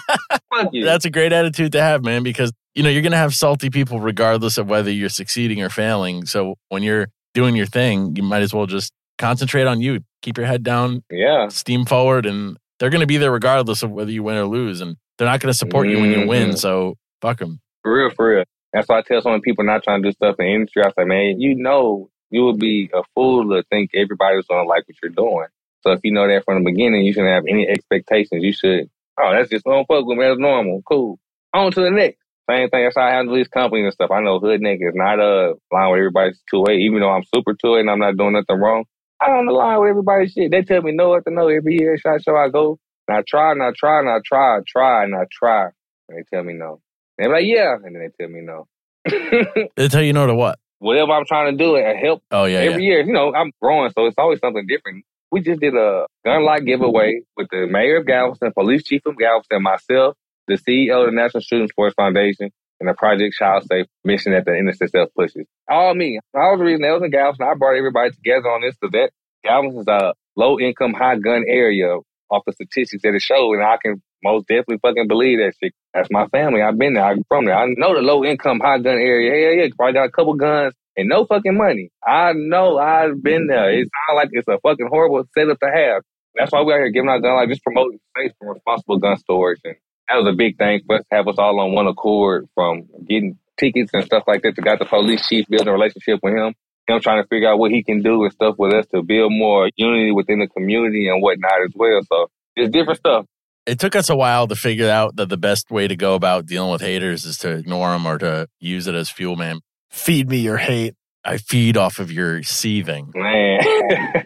fuck you. That's a great attitude to have, man, because you know, you're gonna have salty people regardless of whether you're succeeding or failing. So when you're doing your thing, you might as well just concentrate on you. Keep your head down, yeah. steam forward, and they're gonna be there regardless of whether you win or lose. And they're not gonna support you when you win. Mhm. So fuck them. For real, for real. That's why I tell some people not trying to do stuff in the industry. I say, man, you know, you would be a fool to think everybody's gonna like what you're doing. So if you know that from the beginning, you shouldn't have any expectations. You should, oh, that's just don't fuck with me. That's normal. Cool. On to the next. Same thing. That's how I handle these companies and stuff. I know HoodNeck is not uh line with everybody's 2A, even though I'm super 2A and I'm not doing nothing wrong. I don't align with everybody's shit. They tell me no what to know every year. SHOT Show I go. And I try and I try and I try, I try and I try. And they tell me no. They're like, yeah. And then they tell me no. They tell you no to what? Whatever I'm trying to do, it help Oh yeah, every yeah. year. You know, I'm growing, so it's always something different. We just did a gun light giveaway with the mayor of Galveston, police chief of Galveston, myself, the CEO of the National Shooting Sports Foundation, and the Project Child Safe mission that the NSSF pushes. All me. All the reason that was in Galveston. I brought everybody together on this that Galveston is a low income, high gun area off the statistics that it showed, and I can most definitely fucking believe that shit. That's my family. I've been there. I'm from there. I know the low income, high gun area. Yeah, yeah. Probably got a couple guns and no fucking money. I know I've been there. It sounds like it's a fucking horrible setup to have. That's why we're out here giving out gun like just promoting safe and responsible gun storage. And that was a big thing for us to have us all on one accord from getting tickets and stuff like that to got the police chief building a relationship with him. Him trying to figure out what he can do and stuff with us to build more unity within the community and whatnot as well. So it's different stuff. It took us a while to figure out that the best way to go about dealing with haters is to ignore them or to use it as fuel, man. Feed me your hate. I feed off of your seething. Man.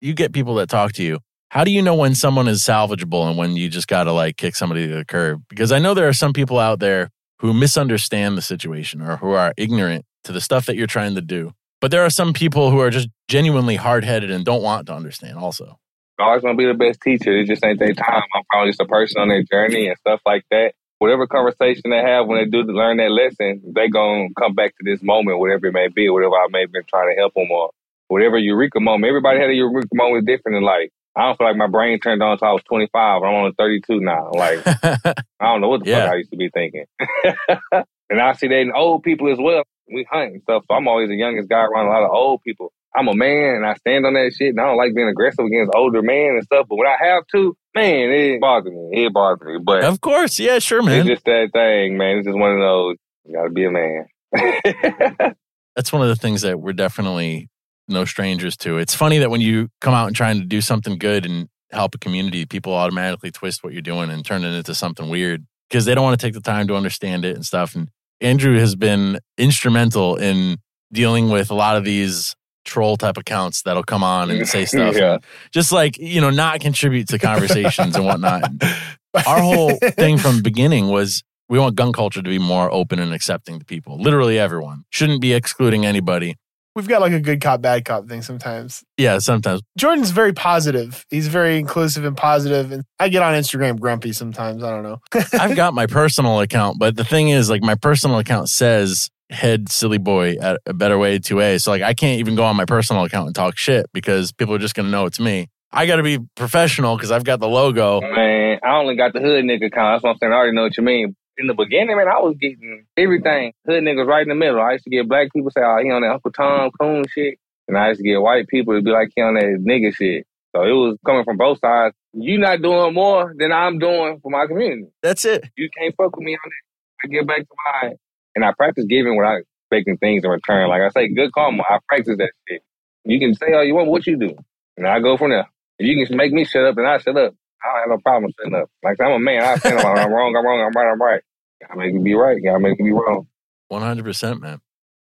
You get people that talk to you. How do you know when someone is salvageable and when you just got to like kick somebody to the curb? Because I know there are some people out there who misunderstand the situation or who are ignorant to the stuff that you're trying to do. But there are some people who are just genuinely hard headed and don't want to understand also. always gonna be the best teacher. It just ain't their time. I'm probably just a person on their journey and stuff like that. Whatever conversation they have when they do learn that lesson, they gonna come back to this moment, whatever it may be, whatever I may have been trying to help them or whatever eureka moment. Everybody had a eureka moment different in life. I don't feel like my brain turned on until I was 25. I'm only 32 now. Like I don't know what the Yeah. fuck I used to be thinking. and I see that in old people as well. We hunt and stuff. So I'm always the youngest guy around a lot of old people. I'm a man and I stand on that shit and I don't like being aggressive against older men and stuff. But when I have to, Man, it bothered me. It bothered me. But Of course, yeah, sure, man. it's just that thing, man. It's just one of those. You gotta be a man. That's one of the things that we're definitely no strangers to. It's funny that when you come out and trying to do something good and help a community, people automatically twist what you're doing and turn it into something weird because they don't want to take the time to understand it and stuff. And Andrew has been instrumental in dealing with a lot of these troll type accounts that'll come on and say stuff. yeah. Just like, you know, not contribute to conversations and whatnot. Our whole thing from the beginning was we want gun culture to be more open and accepting to people. Literally everyone. Shouldn't be excluding anybody. We've got like a good cop, bad cop thing sometimes. Yeah, sometimes. Jordan's very positive. He's very inclusive and positive, and I get on Instagram grumpy sometimes. I don't know. I've got my personal account, but the thing is, like, my personal account says head silly boy at a better way 2A. So, like, I can't even go on my personal account and talk shit because people are just going to know it's me. I got to be professional because I've got the logo. Man, I only got the hood nigga account. That's what I'm saying. I already know what you mean. In the beginning, man, I was getting everything. Hood niggas right in the middle. I used to get black people say, oh, he on that Uncle Tom Coon shit. And I used to get white people to be like, he on that nigga shit. So it was coming from both sides. You not doing more than I'm doing for my community. That's it. You can't fuck with me on that. I get back to mine. And I practice giving without expecting things in return. Like I say, good karma. I practice that shit. You can say all you want, what you do. And I go from there. If you can make me shut up, then I shut up. I don't have no problem shutting up. Like I'm a man. I stand up. I'm wrong. I'm wrong. I'm right. I'm right. Gotta make me be right. Gotta make me be wrong. 100%, man.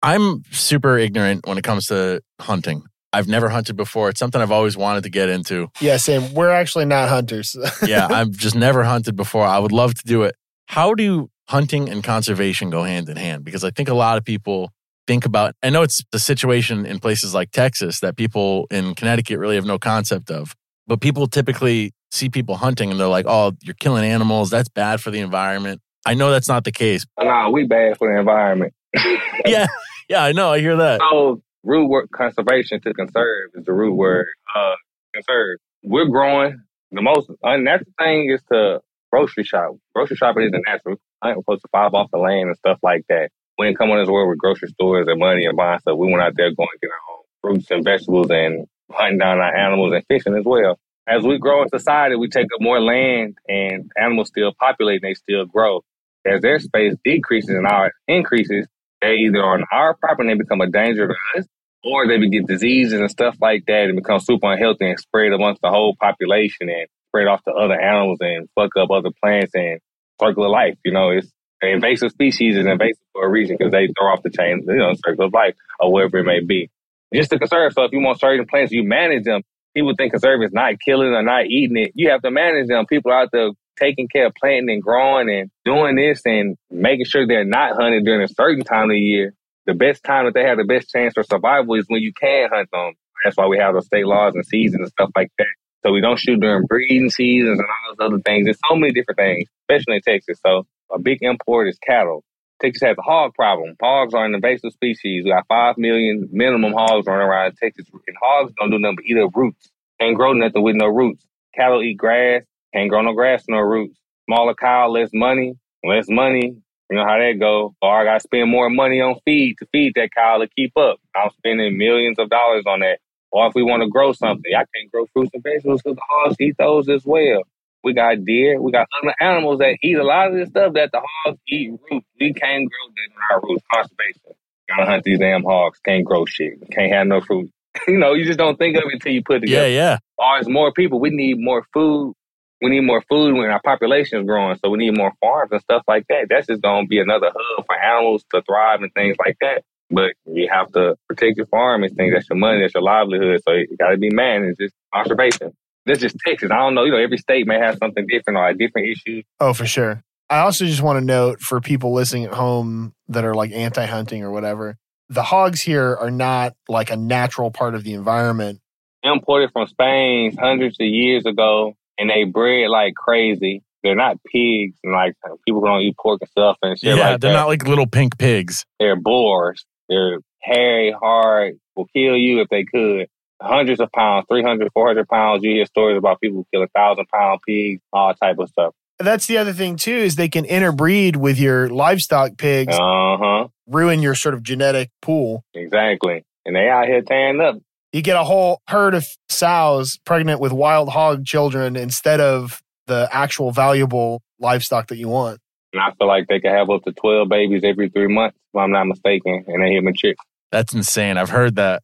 I'm super ignorant when it comes to hunting. I've never hunted before. It's something I've always wanted to get into. yeah, same. We're actually not hunters. yeah, I've just never hunted before. I would love to do it. How do hunting and conservation go hand in hand? Because I think a lot of people think about, I know it's the situation in places like Texas that people in Connecticut really have no concept of, but people typically see people hunting and they're like, oh, you're killing animals. That's bad for the environment. I know that's not the case. Nah, we bad for the environment. Yeah, yeah, I know. I hear that. So root word conservation to conserve is the root word. Uh, conserve. We're growing. The most unnatural thing is to grocery shop. Grocery shopping isn't natural. I ain't supposed to five off the land and stuff like that. We didn't come on this world with grocery stores and money and buying stuff. We went out there going to get our own fruits and vegetables and hunting down our animals and fishing as well. As we grow in society, we take up more land and animals still populate and they still grow. As their space decreases and ours increases, they either on our property and they become a danger to us, or they get diseases and stuff like that and become super unhealthy and spread amongst the whole population and spread off to other animals and fuck up other plants and circle of life. You know, it's an invasive species is invasive for a reason because they throw off the chain, you know, circle of life or whatever it may be. Just to conserve. So if you want certain plants, you manage them. People think conserve is not killing or not eating it. You have to manage them. People out there taking care of planting and growing and doing this and making sure they're not hunted during a certain time of the year. The best time that they have the best chance for survival is when you can hunt them. That's why we have the state laws and seasons and stuff like that. So we don't shoot during breeding seasons and all those other things. There's so many different things, especially in Texas. So a big import is cattle. Texas has a hog problem. Hogs are an invasive species. We got five million minimum hogs running around Texas. And hogs don't do nothing but eat up roots. Can't grow nothing with no roots. Cattle eat grass. Can't grow no grass, no roots. Smaller cow, less money. Less money. You know how that go. Or I got to spend more money on feed to feed that cow to keep up. I'm spending millions of dollars on that. Or if we want to grow something, I can't grow fruits and vegetables because the hogs eat those as well. We got deer. We got other animals that eat a lot of this stuff that the hogs eat roots. We can't grow that on our roots. Conservation. Gotta hunt these damn hogs. Can't grow shit. Can't have no fruit. you know, you just don't think of it until you put it Yeah, together. yeah. Or it's more people. We need more food. We need more food when our population is growing. So we need more farms and stuff like that. That's just going to be another hub for animals to thrive and things like that. But you have to protect your farm and things. That's your money. That's your livelihood. So you got to be managed. It's just conservation. That's just Texas. I don't know. You know, every state may have something different or a different issues. Oh, for sure. I also just want to note for people listening at home that are like anti hunting or whatever, the hogs here are not like a natural part of the environment. Imported from Spain hundreds of years ago, and they bred like crazy. They're not pigs, and like people who don't eat pork and stuff and shit yeah, like they're that. not like little pink pigs. They're boars. They're hairy, hard, will kill you if they could. Hundreds of pounds, 300, 400 pounds. You hear stories about people who kill a thousand pound pigs, all type of stuff. That's the other thing too is they can interbreed with your livestock pigs, Uh huh. ruin your sort of genetic pool. Exactly. And they out here tearing up. You get a whole herd of sows pregnant with wild hog children instead of the actual valuable livestock that you want. And I feel like they can have up to 12 babies every three months, if I'm not mistaken, and they human chicks. That's insane. I've heard that.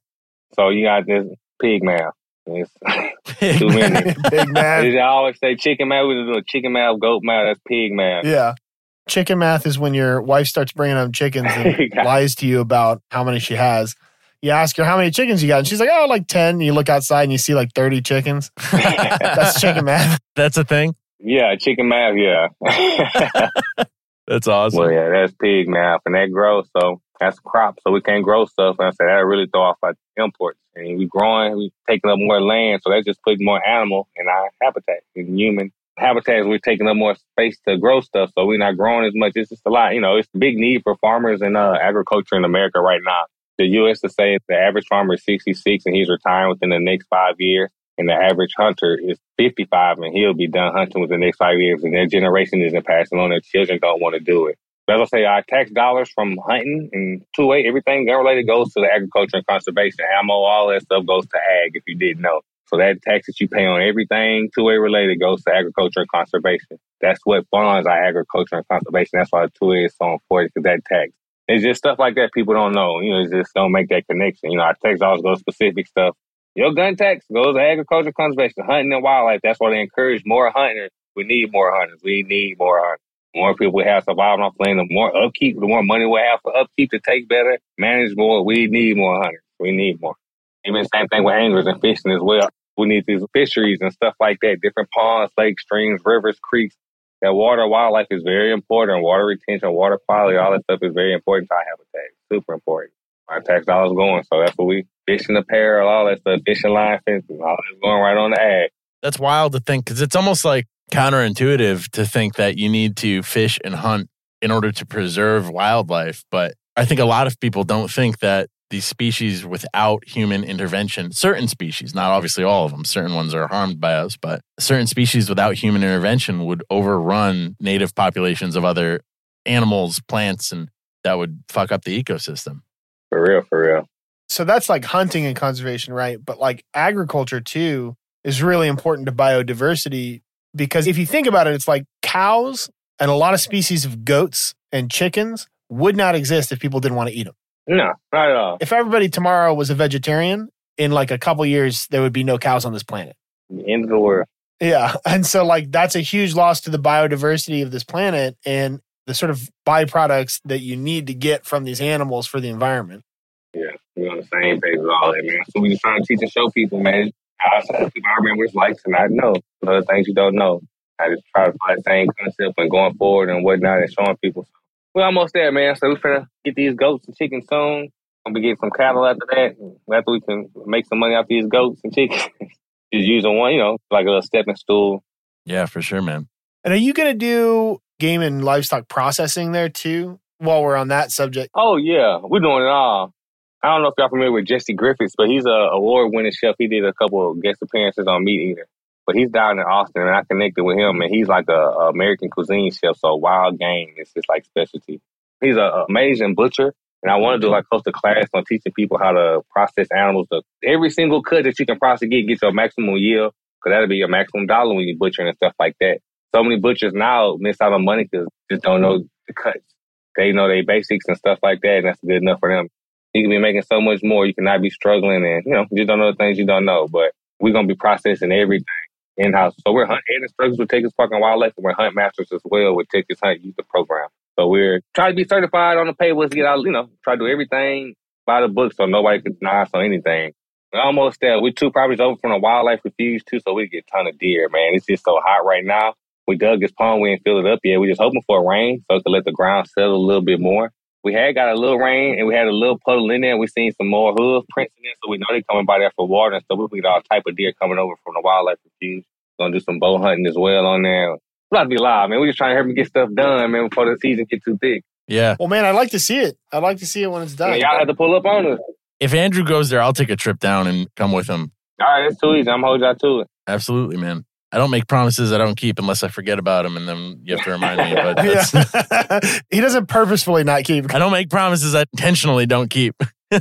So you got this pig mouth. It's too many. Big man. I always say chicken mouth. We do chicken mouth, goat mouth. That's pig mouth. Yeah. Chicken math is when your wife starts bringing home chickens and lies to you about how many she has. You ask her how many chickens you got, and she's like, "Oh, like 10. And You look outside and you see like thirty chickens. That's chicken math. That's a thing. Yeah, chicken mouth. Yeah. That's awesome. well, yeah, that's pig mouth, and that grows. So that's crop. So we can't grow stuff. And I said that really throw off our imports. And we're growing, we're taking up more land. So that's just putting more animal in our habitat, in human habitats. We're taking up more space to grow stuff. So we're not growing as much. It's just a lot. You know, it's a big need for farmers and uh, agriculture in America right now. The U.S. to say the average farmer is 66 and he's retiring within the next five years. And the average hunter is 55 and he'll be done hunting within the next five years. And their generation isn't passing on. Their children don't want to do it. As I say, our tax dollars from hunting and 2A, everything gun related goes to the agriculture and conservation. Ammo, all that stuff goes to ag if you didn't know. So that tax that you pay on everything 2A related goes to agriculture and conservation. That's what funds our agriculture and conservation. That's why 2A is so important because that tax. It's just stuff like that people don't know. You know, it's just don't make that connection. You know, our tax dollars go specific stuff. Your gun tax goes to agriculture, conservation, hunting and wildlife. That's why they encourage more hunters. We need more hunters. We need more hunters. More people we have surviving off land, the more upkeep, the more money we have for upkeep to take better, manage more. We need more hunters. We need more. Even same thing with anglers and fishing as well. We need these fisheries and stuff like that, different ponds, lakes, streams, rivers, creeks. That water wildlife is very important. Water retention, water quality, all that stuff is very important to our habitat. Super important. Our tax dollars going. So that's what we fishing apparel, all that stuff, fishing line fencing, all that's going right on the ag. That's wild to think because it's almost like counterintuitive to think that you need to fish and hunt in order to preserve wildlife. But I think a lot of people don't think that these species without human intervention, certain species, not obviously all of them, certain ones are harmed by us, but certain species without human intervention would overrun native populations of other animals, plants, and that would fuck up the ecosystem. For real, for real. So that's like hunting and conservation, right? But like agriculture too is really important to biodiversity because if you think about it, it's like cows and a lot of species of goats and chickens would not exist if people didn't want to eat them. No, not at all. If everybody tomorrow was a vegetarian, in like a couple years, there would be no cows on this planet. The end of the world. Yeah. And so, like, that's a huge loss to the biodiversity of this planet and the sort of byproducts that you need to get from these animals for the environment. Yeah, we're on the same page with all that, man. So we just trying to teach and show people, man. I tell people I remember it's like to not know. Other things you don't know. I just try to find the same concept and going forward and whatnot and showing people. We're almost there, man. So we're finna get these goats and chickens soon. I'm gonna be getting some cattle after that. After we can make some money off these goats and chickens. just using one, you know, like a little stepping stool. Yeah, for sure, man. And are you going to do game and livestock processing there too while we're on that subject? Oh yeah, we're doing it all. I don't know if y'all familiar with Jesse Griffiths, but he's a award winning chef. He did a couple of guest appearances on MeatEater. But he's down in Austin and I connected with him and he's like a, a American cuisine chef, so wild game is his like specialty. He's an amazing butcher and I want to do like host a class on teaching people how to process animals. To, every single cut that you can possibly get, get your maximum yield, because that'll be your maximum dollar when you're butchering and stuff like that. So many butchers now miss out on money because just don't know the cuts. They know they basics and stuff like that, and that's good enough for them. You can be making so much more. You cannot be struggling, and you know you don't know the things you don't know. But we're gonna be processing everything in house. So we're hunt and instructors with Texas Park and Wildlife, and we're hunt masters as well with Texas Hunt Youth Program. So we're trying to be certified on the paper to get out. You know, try to do everything by the book, so nobody can deny us on anything. We're almost there. We're two properties over from the wildlife refuge too, so we get a ton of deer. Man, it's just so hot right now. We dug this pond, we ain't filled it up yet. We're just hoping for a rain so to let the ground settle a little bit more. We had got a little rain and we had a little puddle in there. And We seen some more hoof prints in there, so we know they're coming by there for water and stuff. We get all type of deer coming over from the wildlife refuge. Gonna do some bow hunting as well on there. It's about to be live, man. We're just trying to help them get stuff done, man, before the season get too thick. Yeah. Well, man, I'd like to see it. I'd like to see it when it's done. Man, y'all have to pull up on us. If Andrew goes there, I'll take a trip down and come with him. All right, that's too easy. I'm holding y'all to it. Absolutely, man. I don't make promises I don't keep unless I forget about them, and then you have to remind me. But that's, Yeah. he doesn't purposefully not keep. I don't make promises I intentionally don't keep.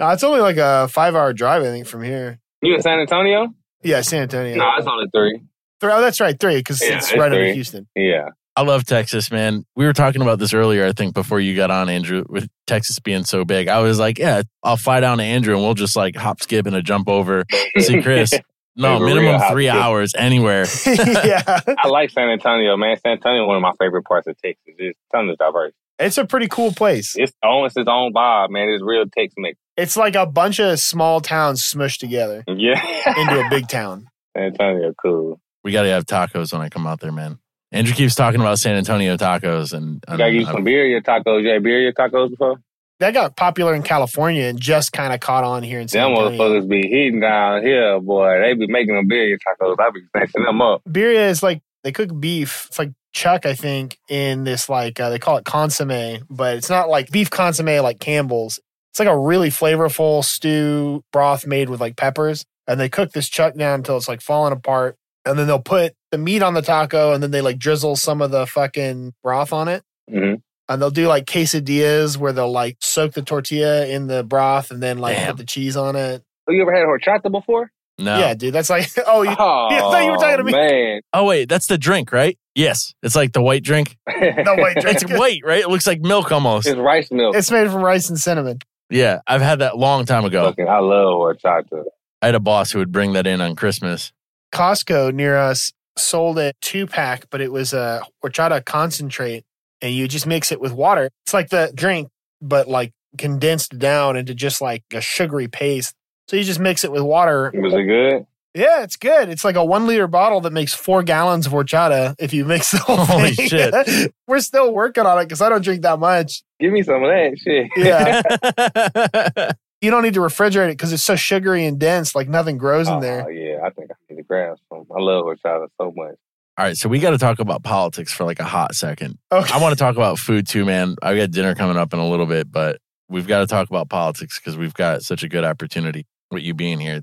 No, it's only like a five hour drive, I think, from here. You in San Antonio? Yeah, San Antonio. No, it's only three. Three- oh, that's right, three, because Yeah, it's it's right under three. Houston. Yeah. I love Texas, man. We were talking about this earlier, I think, before you got on, Andrew, with Texas being so big. I was like, yeah, I'll fly down to Andrew and we'll just like hop, skip, and a jump over. See Chris. No, Like minimum three skip. hours anywhere. yeah. I like San Antonio, man. San Antonio is one of my favorite parts of Texas. It's tons of diverse. It's a pretty cool place. It's almost its own vibe, man. It's real Tex Mex. It's like a bunch of small towns smushed together Yeah. into a big town. San Antonio, cool. We got to have tacos when I come out there, man. Andrew keeps talking about San Antonio tacos, and You and gotta get you I- some birria tacos. You had birria tacos before? That got popular in California and just kind of caught on here in San Them Antonio. motherfuckers be heating down here, boy. They be making them birria tacos. I be snatching them up. Birria is like they cook beef. It's like chuck, I think, in this like uh, they call it consomme, but it's not like beef consomme like Campbell's. It's like a really flavorful stew broth made with like peppers, and they cook this chuck down until it's like falling apart, and then they'll put the meat on the taco, and then they like drizzle some of the fucking broth on it. hmm And they'll do like quesadillas where they'll like soak the tortilla in the broth and then like Damn. put the cheese on it. Have you ever had horchata before? no. Yeah, dude, that's like oh, you, Oh, I thought you were talking to me. Oh, man. Oh wait, that's the drink, right? Yes, it's like the white drink. no white drink. It's white, right? It looks like milk almost. It's rice milk. It's made from rice and cinnamon. Yeah, I've had that long time ago. Fucking, I love horchata. I had a boss who would bring that in on Christmas. Costco near us sold a two pack, but it was a horchata concentrate, and you just mix it with water. It's like the drink, but like condensed down into just like a sugary paste. So you just mix it with water. Was it good? Yeah, it's good. It's like a one liter bottle that makes four gallons of horchata if you mix the whole Holy thing. shit. We're still working on it because I don't drink that much. Give me some of that shit. Yeah. You don't need to refrigerate it because it's so sugary and dense, like nothing grows in Oh, there. yeah, I think I need to grab some. I love horchata so much. All right, so we got to talk about politics for like a hot second. Okay. I want to talk about food too, man. I got dinner coming up in a little bit, but we've got to talk about politics because we've got such a good opportunity with you being here.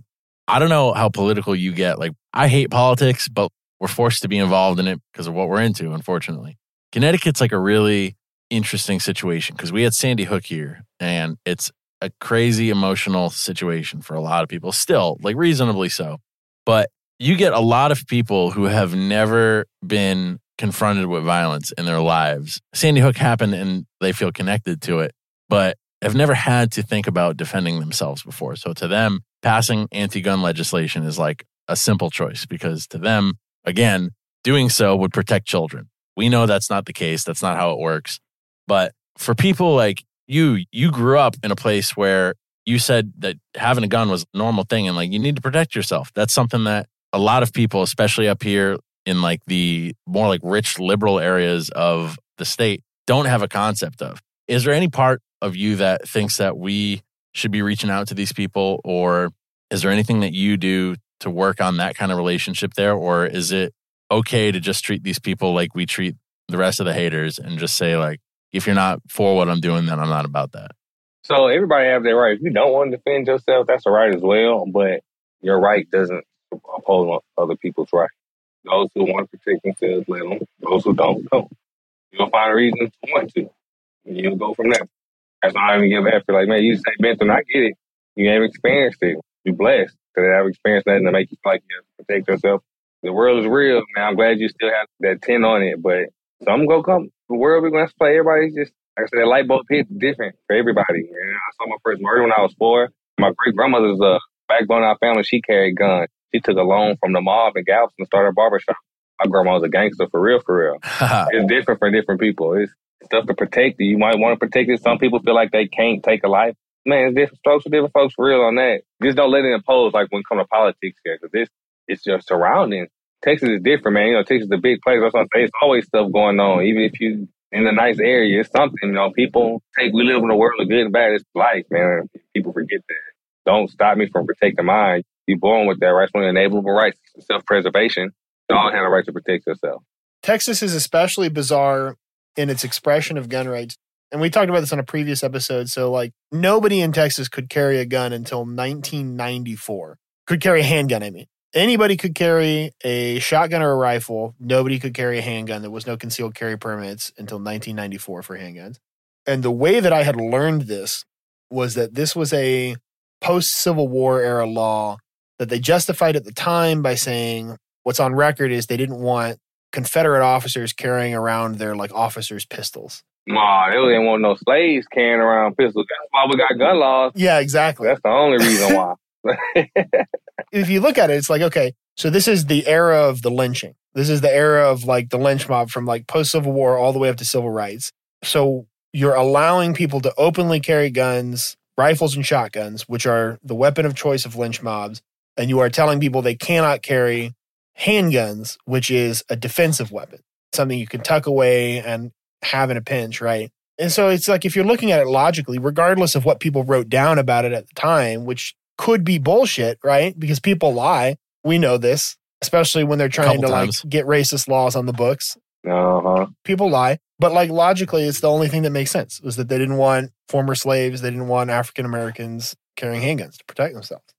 I don't know how political you get. Like, I hate politics, but we're forced to be involved in it because of what we're into, unfortunately. Connecticut's like a really interesting situation because we had Sandy Hook here, and it's a crazy emotional situation for a lot of people, still, like reasonably so. But you get a lot of people who have never been confronted with violence in their lives. Sandy Hook happened and they feel connected to it, but have never had to think about defending themselves before. So to them, passing anti gun legislation is like a simple choice because to them, again, doing so would protect children. We know that's not the case. That's not how it works. But for people like you, you grew up in a place where you said that having a gun was a normal thing and like you need to protect yourself. That's something that a lot of people, especially up here in like the more like rich liberal areas of the state, don't have a concept of. Is there any part of you that thinks that we should be reaching out to these people, or is there anything that you do to work on that kind of relationship there, or is it okay to just treat these people like we treat the rest of the haters and just say like, if you're not for what I'm doing, then I'm not about that. So everybody have their right. If you don't want to defend yourself, that's a right as well. But your right doesn't oppose other people's right. Those who want to protect themselves, let them. Those who don't, don't. You'll find a reason to want to. And you'll go from there. That's not even give effort. Like, man, you say Benton, I get it. You have experienced it. You're blessed to have experienced that and to make you feel like you have to protect yourself. The world is real, man. I'm glad you still have that 10 on it, but some gonna come. The world we're gonna play. Everybody's just like I said, that light bulb hit different for everybody. And I saw my first murder when I was four. My great grandmother's a uh, backbone of our family. She carried guns. She took a loan from the mob in Galveston and started a barbershop. My grandma was a gangster for real, for real. It's different for different people. It's stuff to protect you. You might want to protect it. Some people feel like they can't take a life. Man, it's different strokes for different folks for real on that. Just don't let it impose like when it comes to politics here, because this it's your surroundings. Texas is different, man. You know, Texas is a big place. That's what I'm saying. It's always stuff going on. Even if you in a nice area, it's something. You know, people take. We live in a world of good and bad. It's life, man. People forget that. Don't stop me from protecting mine. You're born with that right. It's the inalienable rights, self-preservation. You all have a right to protect yourself. Texas is especially bizarre in its expression of gun rights. And we talked about this on a previous episode. So, like, nobody in Texas could carry a gun until 1994. Could carry a handgun, I mean. Anybody could carry a shotgun or a rifle. Nobody could carry a handgun. There was no concealed carry permits until 1994 for handguns. And the way that I had learned this was that this was a post Civil War era law that they justified at the time by saying what's on record is they didn't want Confederate officers carrying around their like officers' pistols. Nah, they didn't want no slaves carrying around pistols. That's why we got gun laws. Yeah, exactly. That's the only reason why. if you look at it, it's like, okay, so this is the era of the lynching. This is the era of like the lynch mob from like post Civil War all the way up to civil rights. So you're allowing people to openly carry guns, rifles, and shotguns, which are the weapon of choice of lynch mobs. And you are telling people they cannot carry handguns, which is a defensive weapon, something you can tuck away and have in a pinch, right? And so it's like if you're looking at it logically, regardless of what people wrote down about it at the time, which could be bullshit, right? Because people lie. We know this, especially when they're trying to times. like get racist laws on the books. uh-huh. People lie. But like logically, it's the only thing that makes sense was that they didn't want former slaves, they didn't want African Americans carrying handguns to protect themselves.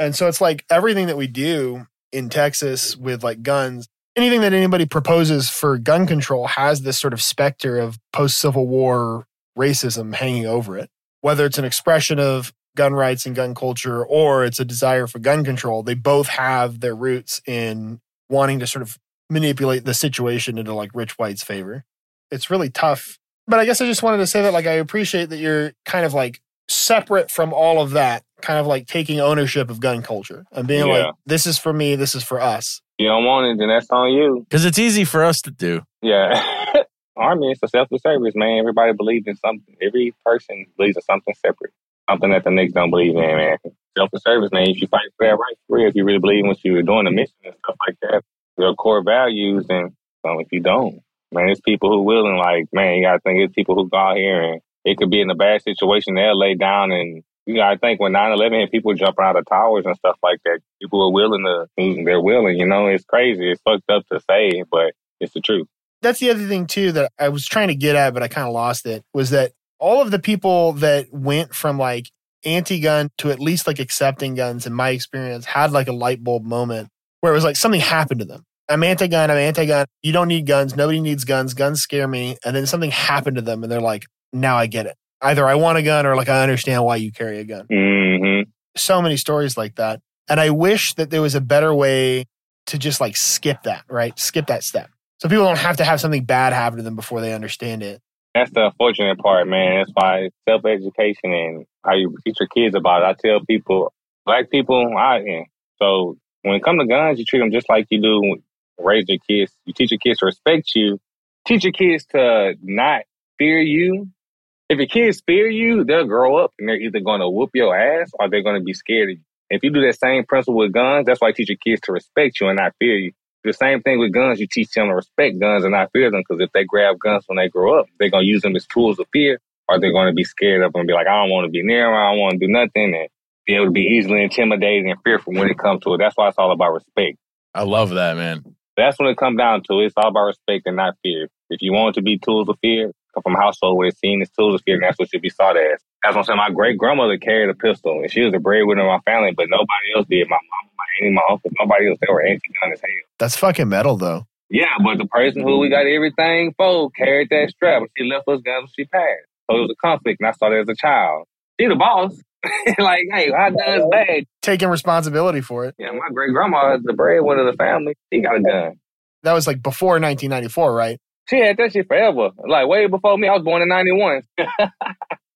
And so it's like everything that we do in Texas with like guns, anything that anybody proposes for gun control has this sort of specter of post Civil War racism hanging over it. Whether it's an expression of gun rights and gun culture or it's a desire for gun control, they both have their roots in wanting to sort of manipulate the situation into like rich white's favor. It's really tough. But I guess I just wanted to say that like I appreciate that you're kind of like separate from all of that, kind of like taking ownership of gun culture and being Yeah. like, this is for me, this is for us. You don't want it, then that's on you. Because it's easy for us to do. Yeah. Army is a selfless service, man. Everybody believes in something. Every person believes in something separate. Something that the niggas don't believe in, man. Selfless service, man. If you fight for that right for real, if you really believe in what you were doing, the mission and stuff like that, your core values, and um, if you don't, man, it's people who will and like, man, you gotta think it's people who go out here and it could be in a bad situation, they'll lay down and you gotta think when 9-11 hit, people jumping out of towers and stuff like that. People are willing to, they're willing, you know, it's crazy. It's fucked up to say, but it's the truth. That's the other thing too that I was trying to get at, but I kind of lost it was that all of the people that went from like anti-gun to at least like accepting guns in my experience had like a light bulb moment where it was like something happened to them. I'm anti-gun, I'm anti-gun. You don't need guns. Nobody needs guns. Guns scare me. And then something happened to them and they're like, now I get it. Either I want a gun or like I understand why you carry a gun. hmm So many stories like that. And I wish that there was a better way to just like skip that, right? Skip that step. So people don't have to have something bad happen to them before they understand it. That's the unfortunate part, man. That's why self education and how you teach your kids about it. I tell people, black people, I am. So when it comes to guns, you treat them just like you do raise your kids. You teach your kids to respect you. Teach your kids to not fear you. If your kids fear you, they'll grow up and they're either going to whoop your ass or they're going to be scared of you. If you do that same principle with guns, that's why you teach your kids to respect you and not fear you. The same thing with guns, you teach them to respect guns and not fear them because if they grab guns when they grow up, they're going to use them as tools of fear or they're going to be scared of them and be like, I don't want to be near them, I don't want to do nothing, and be able to be easily intimidated and fearful when it comes to it. That's why it's all about respect. I love that, man. That's when it comes down to. It's all about respect and not fear. If you want to be tools of fear, come from a household where seen as tools of fear, and that's what should be sought as. That's what I'm saying. My great grandmother carried a pistol, and she was the breadwinner of my family, but nobody else did. My mom, my auntie, my uncle, nobody else. They were anti-gun as hell. That's fucking metal though. Yeah, but the person who we got everything for carried that strap, and she left us guns when she passed. So it was a conflict, and I started as a child. She the boss. like, hey, our gun's bad. Taking responsibility for it. Yeah, my great grandma is the breadwinner of the family. She got a gun. That was like before 1994, right? She had that shit forever. Like way before me. I was born in '91.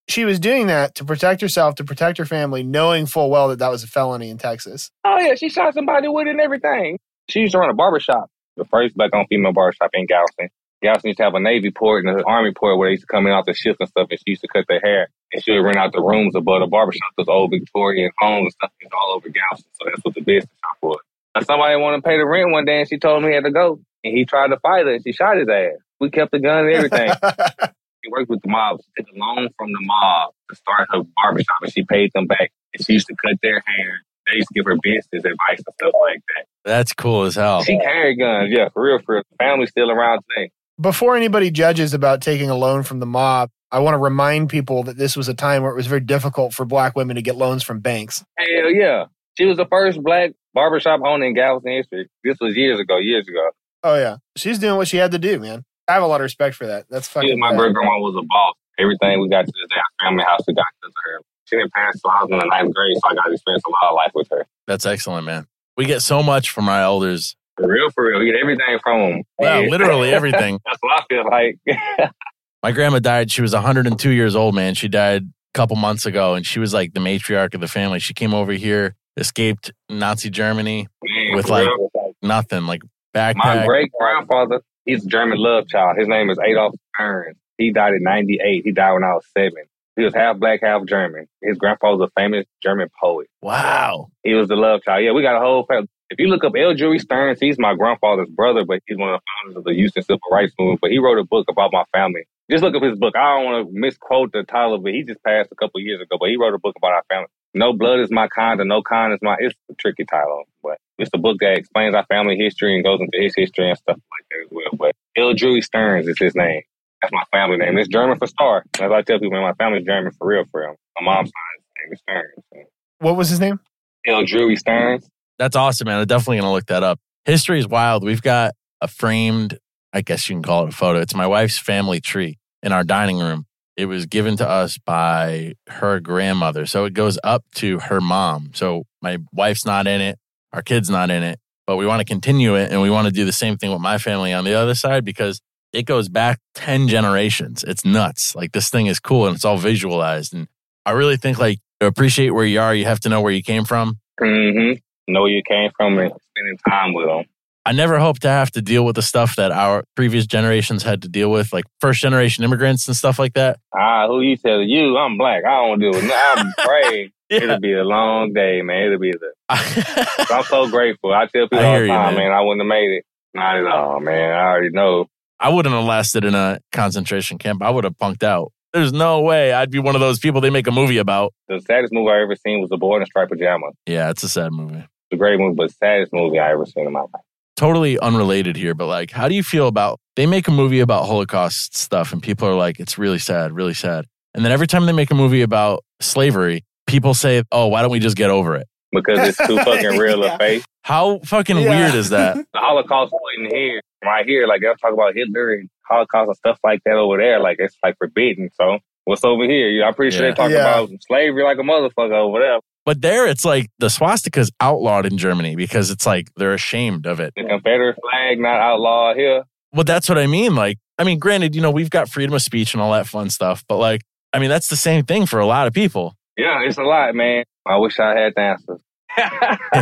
She was doing that to protect herself, to protect her family, knowing full well that that was a felony in Texas. Oh yeah, she shot somebody with it and everything. She used to run a barbershop, the first black on female barbershop in Galveston. Galveston used to have a Navy port and an Army port where they used to come in off the ships and stuff, and she used to cut their hair. And she would rent out the rooms above the barbershop, those old Victorian homes and stuff. It's all over Galveston, so that's what the business shop was. And somebody wanted to pay the rent one day, and she told him he had to go. And he tried to fight her, and she shot his ass. We kept the gun and everything. She worked with the mob. She took a loan from the mob to start her barbershop, and she paid them back. And she used to cut their hair. They used to give her business advice and stuff like that. That's cool as hell. She carried guns, yeah, for real, for real. Family's still around today. Before anybody judges about taking a loan from the mob, I want to remind people that this was a time where it was very difficult for black women to get loans from banks. Hell yeah. She was the first black barbershop owner in Galveston history. This was years ago, years ago. Oh yeah, she's doing what she had to do, man. I have a lot of respect for that. That's She, fucking. my bad. great grandma was a boss. Everything we got to this day, our family house, we got because of her. She didn't pass till I was in the ninth grade, so I got to experience a lot of life with her. That's excellent, man. We get so much from our elders. For real, for real. We get everything from them. Wow, literally everything. That's what I feel like. My grandma died. She was 102 years old, man. She died a couple months ago, and she was like the matriarch of the family. She came over here, escaped Nazi Germany Man, With, like, real. nothing, like My great grandfather, he's a German love child. His name is Adolf Stearns. He died in 98. He died when I was seven. He was half black, half German. His grandfather was a famous German poet. Wow. He was the love child. Yeah, we got a whole family. If you look up Eldrewey Stearns, he's my grandfather's brother, but he's one of the founders of the Houston Civil Rights Movement. But he wrote a book about my family. Just look up his book. I don't want to misquote the title of it. He just passed a couple years ago, but he wrote a book about our family. No blood is my kind, or no kind is my. It's a tricky title, but it's a book that explains our family history and goes into his history and stuff like that as well. But Eldrewey Stearns is his name. That's my family name. It's German for star. As I tell people, my family's German for real, for real. My mom's name is Stearns. What was his name? Eldrewey Stearns. That's awesome, man. I'm definitely going to look that up. History is wild. We've got a framed, I guess you can call it a photo. It's my wife's family tree in our dining room. It was given to us by her grandmother. So it goes up to her mom. So my wife's not in it, our kid's not in it, but we want to continue it and we want to do the same thing with my family on the other side because it goes back 10 generations. It's nuts. Like this thing is cool and it's all visualized. And I really think like to appreciate where you are, you have to know where you came from. Mm-hmm. Know where you came from and spending time with them. I never hope to have to deal with the stuff that our previous generations had to deal with, like first generation immigrants and stuff like that. Ah, who you tell you? I'm black. I don't do it. I'm afraid. Yeah. It'll be a long day, man. It'll be the. I'm so grateful. I tell people I all the you, time, man. man. I wouldn't have made it. Not at all, man. I already know. I wouldn't have lasted in a concentration camp. I would have punked out. There's no way I'd be one of those people they make a movie about. The saddest movie I ever seen was The Boy in the Striped Pajama. Yeah, it's a sad movie. It's a great movie, but saddest movie I ever seen in my life. Totally unrelated here, but like, how do you feel about they make a movie about Holocaust stuff and people are like, it's really sad, really sad. And then every time they make a movie about slavery, people say, oh, why don't we just get over it? Because it's too fucking real Yeah. of face. How fucking Yeah. weird is that? The Holocaust wasn't here. Right here, like they'll talk about Hitler and Holocaust and stuff like that over there. Like it's like forbidden. So what's over here? Yeah, I'm pretty sure Yeah. they talk Yeah. about slavery like a motherfucker over there. But there, it's like the swastika is outlawed in Germany because it's like they're ashamed of it. The Confederate flag not outlawed here. Well, that's what I mean. Like, I mean, granted, you know, we've got freedom of speech and all that fun stuff, but like, I mean, that's the same thing for a lot of people. Yeah, it's a lot, man. I wish I had the answers.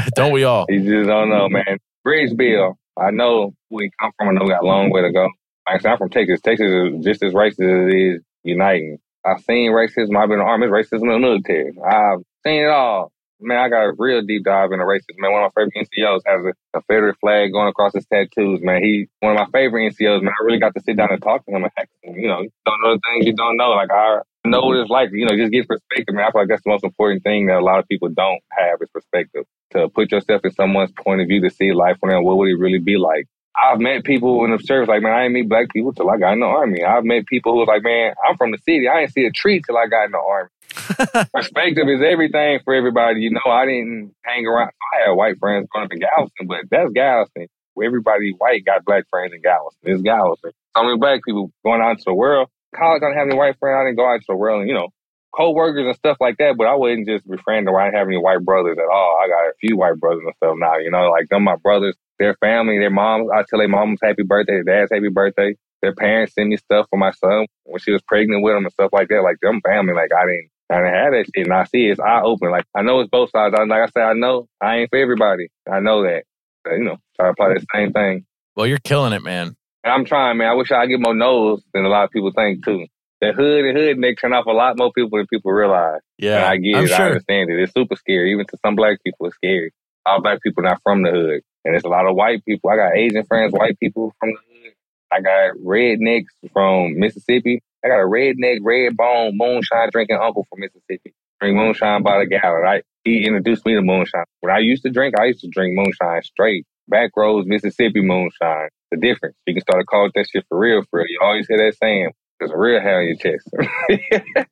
Don't we all? you just don't know, man. Bridge Bill. I know we come from. I know we got a long way to go. Like I'm from Texas. Texas is just as racist as it is uniting. I've seen racism. I've been in the army. There's racism in the military. I've seen it all. Man, I got a real deep dive into racism. Man, one of my favorite NCOs has a Confederate flag going across his tattoos. Man, he one of my favorite NCOs. Man, I really got to sit down and talk to him and. You know, you don't know the things you don't know. Like I know what it's like. You know, just get perspective. Man, I feel like that's the most important thing that a lot of people don't have is perspective. To put yourself in someone's point of view to see life from them. What would it really be like? I've met people in the service like, man, I didn't meet black people till I got in the army. I've met people who was like, man, I'm from the city. I didn't see a tree till I got in the army. Perspective is everything for everybody. You know, I didn't hang around. I had white friends growing up in Galveston, but that's Galveston. Everybody white got black friends in Galveston. It's Galveston. So many black people going out into the world. College, I didn't have any white friends. I didn't go out into the world and, you know, co-workers and stuff like that, but I wasn't just befriend them. I didn't have any white brothers at all. I got a few white brothers and stuff now, you know, like them, my brothers, their family, their moms. I tell their moms happy birthday, their dad's happy birthday. Their parents send me stuff for my son when she was pregnant with him and stuff like that. Like them family, like I didn't, I didn't have that shit. And I see it's eye open. Like I know it's both sides. I, like I said, I know I ain't for everybody. I know that. You know, try to apply the same thing. Well, you're killing it, man. And I'm trying, man. I wish I get more no's than a lot of people think too. The hood and hood they turn off a lot more people than people realize. Yeah, And I get I'm it. I understand it. It's super scary. Even to some black people, it's scary. All black people not from the hood. And it's a lot of white people. I got Asian friends, white people from the hood. I got rednecks from Mississippi. I got a redneck, red bone, moonshine drinking uncle from Mississippi. Drink moonshine by the gallon. Right? He introduced me to moonshine. When I used to drink, I used to drink moonshine straight. Back roads, Mississippi moonshine. The difference. You can start to call it that shit for real, for real. You always hear that saying. There's a real hair on your chest.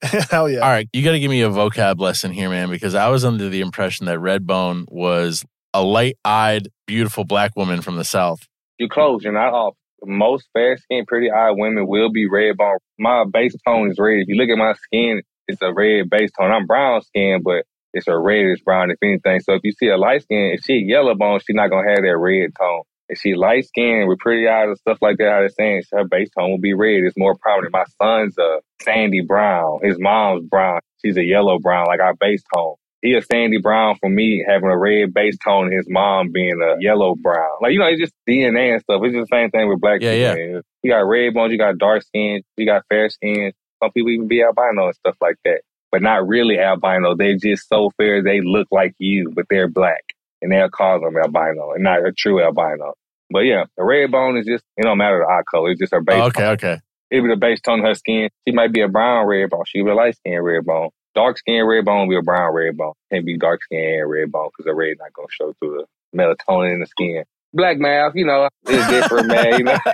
Hell yeah. All right, you got to give me a vocab lesson here, man, because I was under the impression that Redbone was a light-eyed, beautiful black woman from the South. You're close, you're not off. Most fair skinned, pretty eyed women will be red bone. My base tone is red. If you look at my skin, it's a red base tone. I'm brown skin, but it's a reddish brown if anything. So if you see a light skin, if she yellow bone, she's not gonna have that red tone. If she light skin with pretty eyes and stuff like that, how they're saying her base tone will be red. It's more prominent. My son's a sandy brown. His mom's brown. She's a yellow brown, like our base tone. He a sandy brown for me having a red base tone and his mom being a yellow brown. Like, you know, it's just DNA and stuff. It's just the same thing with black Yeah, people. man. You got red bones, you got dark skin, you got fair skin. Some people even be albino and stuff like that. But not really albino. They're just so fair they look like you, but they're black. And they'll call them albino and not a true albino. But yeah, the red bone is just, it don't matter the eye color. It's just her base Oh, okay, tone. okay. Be the base tone of her skin. She might be a brown red bone. She be a light skin red bone. Dark skin red bone will be a brown red bone. Can't be dark skin and red bone because the red not gonna show through the melatonin in the skin. Black math, you know, it's different, man. You know,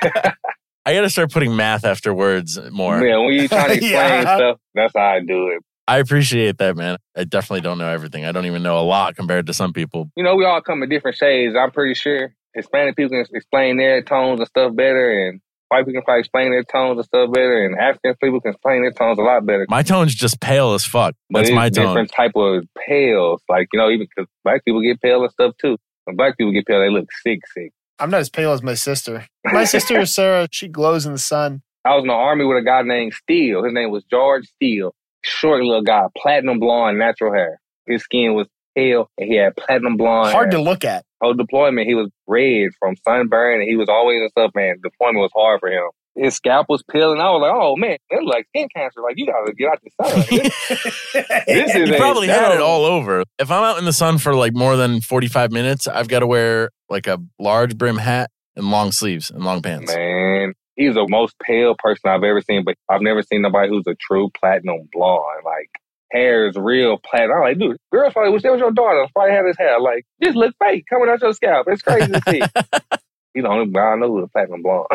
I got to start putting math after words more. yeah. When you trying to explain Yeah. stuff, that's how I do it. I appreciate that, man. I definitely don't know everything. I don't even know a lot compared to some people. You know, we all come in different shades. I'm pretty sure Hispanic people can explain their tones and stuff better, and white people can probably explain their tones and stuff better, and African people can explain their tones a lot better. My tone's just pale as fuck. But That's it's my tone. different type of pales. Like, you know, even because black people get pale and stuff too. When black people get pale, they look sick, sick. I'm not as pale as my sister. My sister is Sarah. She glows in the sun. I was in the army with a guy named Steele. His name was George Steele. Short little guy, platinum blonde, natural hair. His skin was pale and he had platinum blonde. Hard hair. to look at. Whole deployment, he was red from sunburn and he was always and stuff, man. Deployment was hard for him. His scalp was peeling. I was like, oh man, it looked like skin cancer. Like, you gotta get out the sun. This, this is You probably had it all over. If I'm out in the sun for like more than 45 minutes, I've got to wear like a large brim hat and long sleeves and long pants. Man, he's the most pale person I've ever seen, but I've never seen nobody who's a true platinum blonde. Like, hair is real platinum. I'm like, dude, girls probably wish that was your daughter. Probably had his hair. Like, just look fake coming out your scalp. It's crazy to see. He's the only guy I know who's a platinum blonde.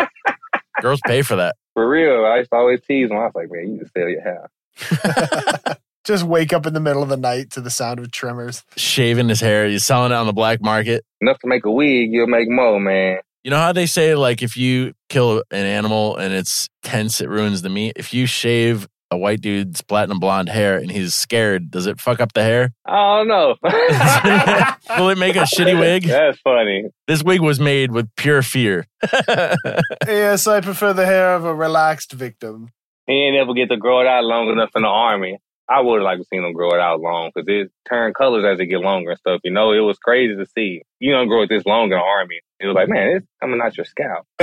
Girls pay for that. For real, I used to always tease him. I was like, man, you can sell your hair. Just wake up in the middle of the night to the sound of tremors. Shaving his hair, he's selling it on the black market. Enough to make a wig, you'll make more, man. You know how they say like if you kill an animal and it's tense, it ruins the meat. If you shave a white dude's platinum blonde hair and he's scared, does it fuck up the hair? I don't know. Will it make a shitty wig? That's funny. This wig was made with pure fear. yes, I prefer the hair of a relaxed victim. He ain't ever get to grow it out long enough in the army. I would have liked to see them grow it out long because it turn colors as it get longer and stuff. You know, it was crazy to see. You don't grow it this long in the army. It was like, man, it's coming out your scalp.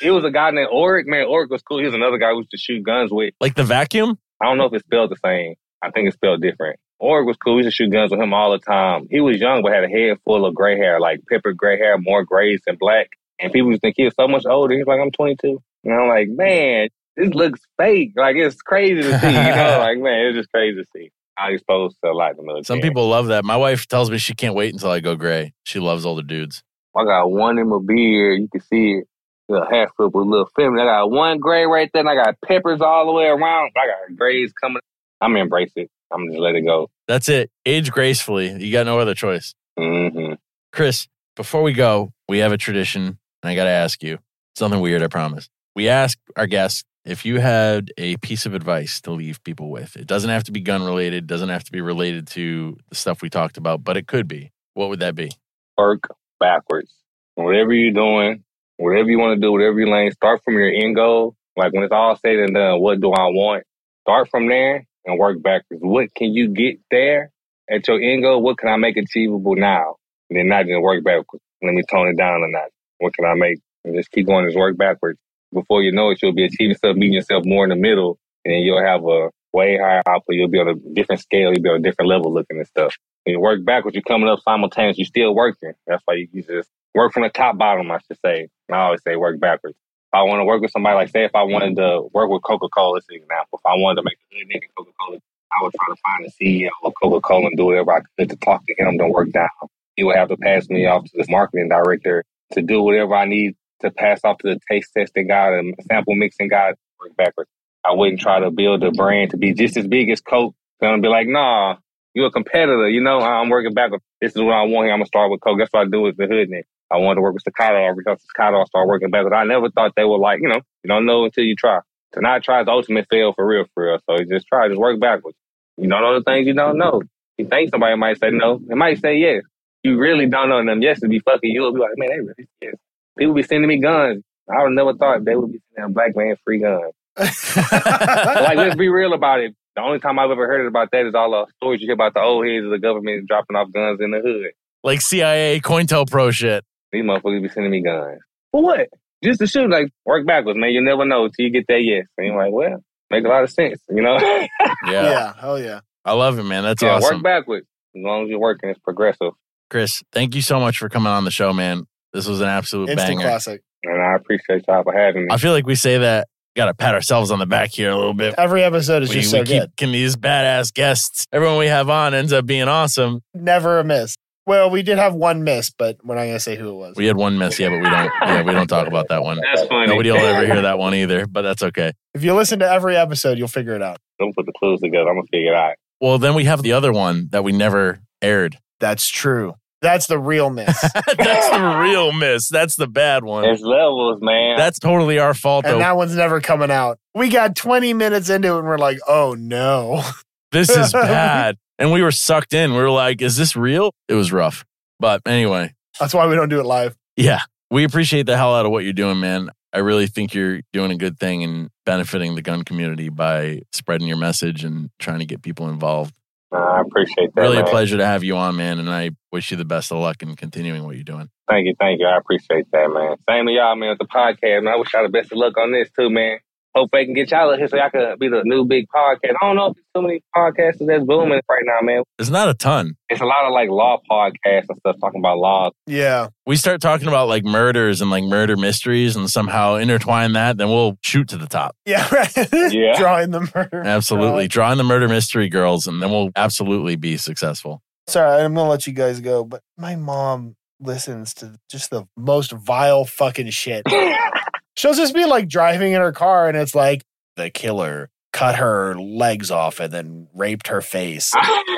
it was a guy named Oric. Man, Oric was cool. He was another guy who used to shoot guns with. like the vacuum? I don't know if it's spelled the same. I think it's spelled different. Oric was cool. We used to shoot guns with him all the time. He was young, but had a head full of gray hair, like pepper gray hair, more grays than black. And people used to think he was so much older. He's like, I'm 22. And I'm like, man, this looks fake. Like, it's crazy to see. You know, like, man, it's just crazy to see. I exposed to a lot the military. Some people love that. My wife tells me she can't wait until I go gray. She loves older dudes. I got one in my beard. You can see it. The half foot with a little feminine. I got one gray right there, and I got peppers all the way around. I got grays coming. I'm to embrace it. I'm just let it go. That's it. Age gracefully. You got no other choice. hmm Chris, before we go, we have a tradition, and I got to ask you something weird, I promise. We ask our guests if you had a piece of advice to leave people with. It doesn't have to be gun related, doesn't have to be related to the stuff we talked about, but it could be. What would that be? Work backwards. Whatever you're doing, whatever you want to do, whatever your lane, start from your end goal. Like when it's all said and done, what do I want? Start from there and work backwards. What can you get there at your end goal? What can I make achievable now? And then not just work backwards. Let me tone it down a notch. What can I make? And just keep going, just work backwards. Before you know it, you'll be achieving stuff, meeting yourself more in the middle, and then you'll have a way higher output. You'll be on a different scale. You'll be on a different level looking at stuff. When you work backwards, you're coming up simultaneously. You're still working. That's why you, just work from the top bottom, I should say. I always say work backwards. If I want to work with somebody, like say if I wanted to work with Coca Cola, as an example, if I wanted to make a good nigga Coca Cola, I would try to find the CEO of Coca Cola and do whatever I could to talk to him to work down. He would have to pass me off to the marketing director to do whatever I need to pass off to the taste testing guy, the sample mixing guy, work backwards. I wouldn't try to build a brand to be just as big as Coke. Gonna be like, nah, you're a competitor. You know, I'm working backwards. This is what I want here. I'm gonna start with Coke. That's what I do with the HoodNeck. I wanted to work with Staccato. I reached out to Staccato. I started working backwards. I never thought they were like, you know, you don't know until you try. to not try is the ultimate fail for real, for real. So just try, just work backwards. You don't know the things you don't know. You think somebody might say no, they might say yes. You really don't know them. Yes, to be fucking you. will be like, man, they really yes. People be sending me guns. I would never thought they would be sending a black man free guns. like, let's be real about it. The only time I've ever heard about that is all the stories you hear about the old heads of the government dropping off guns in the hood. Like CIA, COINTELPRO shit. These motherfuckers be sending me guns. For what? Just to shoot, like, work backwards, man. You never know till you get that yes. And you're like, well, make a lot of sense, you know? yeah. yeah, hell yeah. I love it, man. That's yeah, awesome. Work backwards. As long as you're working, it's progressive. Chris, thank you so much for coming on the show, man. This was an absolute Instant banger. classic. And I appreciate y'all for having me. I feel like we say that, got to pat ourselves on the back here a little bit. Every episode is We, just we so keep good. getting these badass guests. Everyone we have on ends up being awesome. Never a miss. Well, we did have one miss, but we're not gonna say who it was. We had one miss, yeah, but we don't. Yeah, we don't talk about that one. That's funny. Nobody will ever hear that one either, but that's okay. if you listen to every episode, you'll figure it out. Don't put the clues together. I'm going to figure it out. Well, then we have the other one that we never aired. That's true. That's the real miss. That's the real miss. That's the bad one. There's levels, man. That's totally our fault, and though. that one's never coming out. We got 20 minutes into it and we're like, oh no. this is bad. And we were sucked in. We were like, is this real? It was rough. But anyway, That's why we don't do it live. yeah, we appreciate the hell out of what you're doing, man. I really think you're doing a good thing and benefiting the gun community by spreading your message and trying to get people involved. Uh, I appreciate that. Really a pleasure to have you on, man. And I wish you the best of luck in continuing what you're doing. Thank you, thank you. I appreciate that, man. Same to y'all, man, with the podcast, man. I wish y'all the best of luck on this too, man. Hope they can get y'all up here so y'all can be the new big podcast. I don't know if there's too many podcasts that's booming right now, man. It's not a ton. It's a lot of like law podcasts and stuff talking about law. Yeah. We start talking about like murders and like murder mysteries and somehow intertwine that, then we'll shoot to the top. Yeah. Right. Yeah. Drawing the murder. Absolutely. Drawing the murder mystery girls, and then we'll absolutely be successful. Sorry, I'm gonna let you guys go, but my mom listens to just the most vile fucking shit. She'll just be like driving in her car and it's like the killer cut her legs off and then raped her face.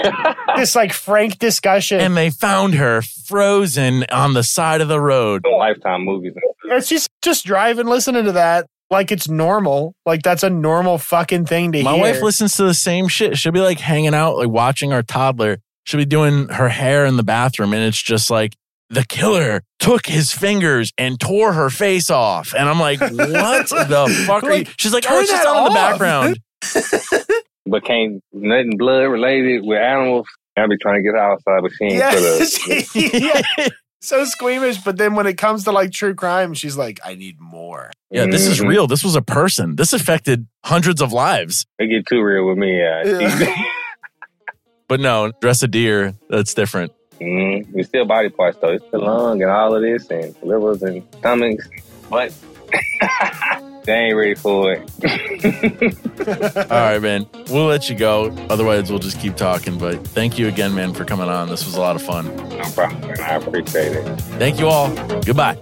this like frank discussion. And they found her frozen on the side of the road. Lifetime movies. and stuff. it's just just driving listening to that like it's normal. Like that's a normal fucking thing to My hear. My wife listens to the same shit. She'll be like hanging out, like watching our toddler. She'll be doing her hair in the bathroom, and it's just like the killer took his fingers and tore her face off. And I'm like, what the fuck are you? She's like, oh, turn it's just that on in the background. But can't nothing blood related with animals. I'll be trying to get outside, but she ain't yeah, for the. yeah. so squeamish, but then when it comes to like true crime, she's like, I need more. Yeah, this is Mhm. real. This was a person. This affected hundreds of lives. It get too real with me. Yeah. Yeah. But no, dress a deer, that's different. Mm It's still body parts though. It's the lung and all of this and livers and stomachs, but they ain't ready for it. All right, man. We'll let you go. Otherwise, we'll just keep talking. But thank you again, man, for coming on. This was a lot of fun. no problem. man. I appreciate it. Thank you all. Goodbye.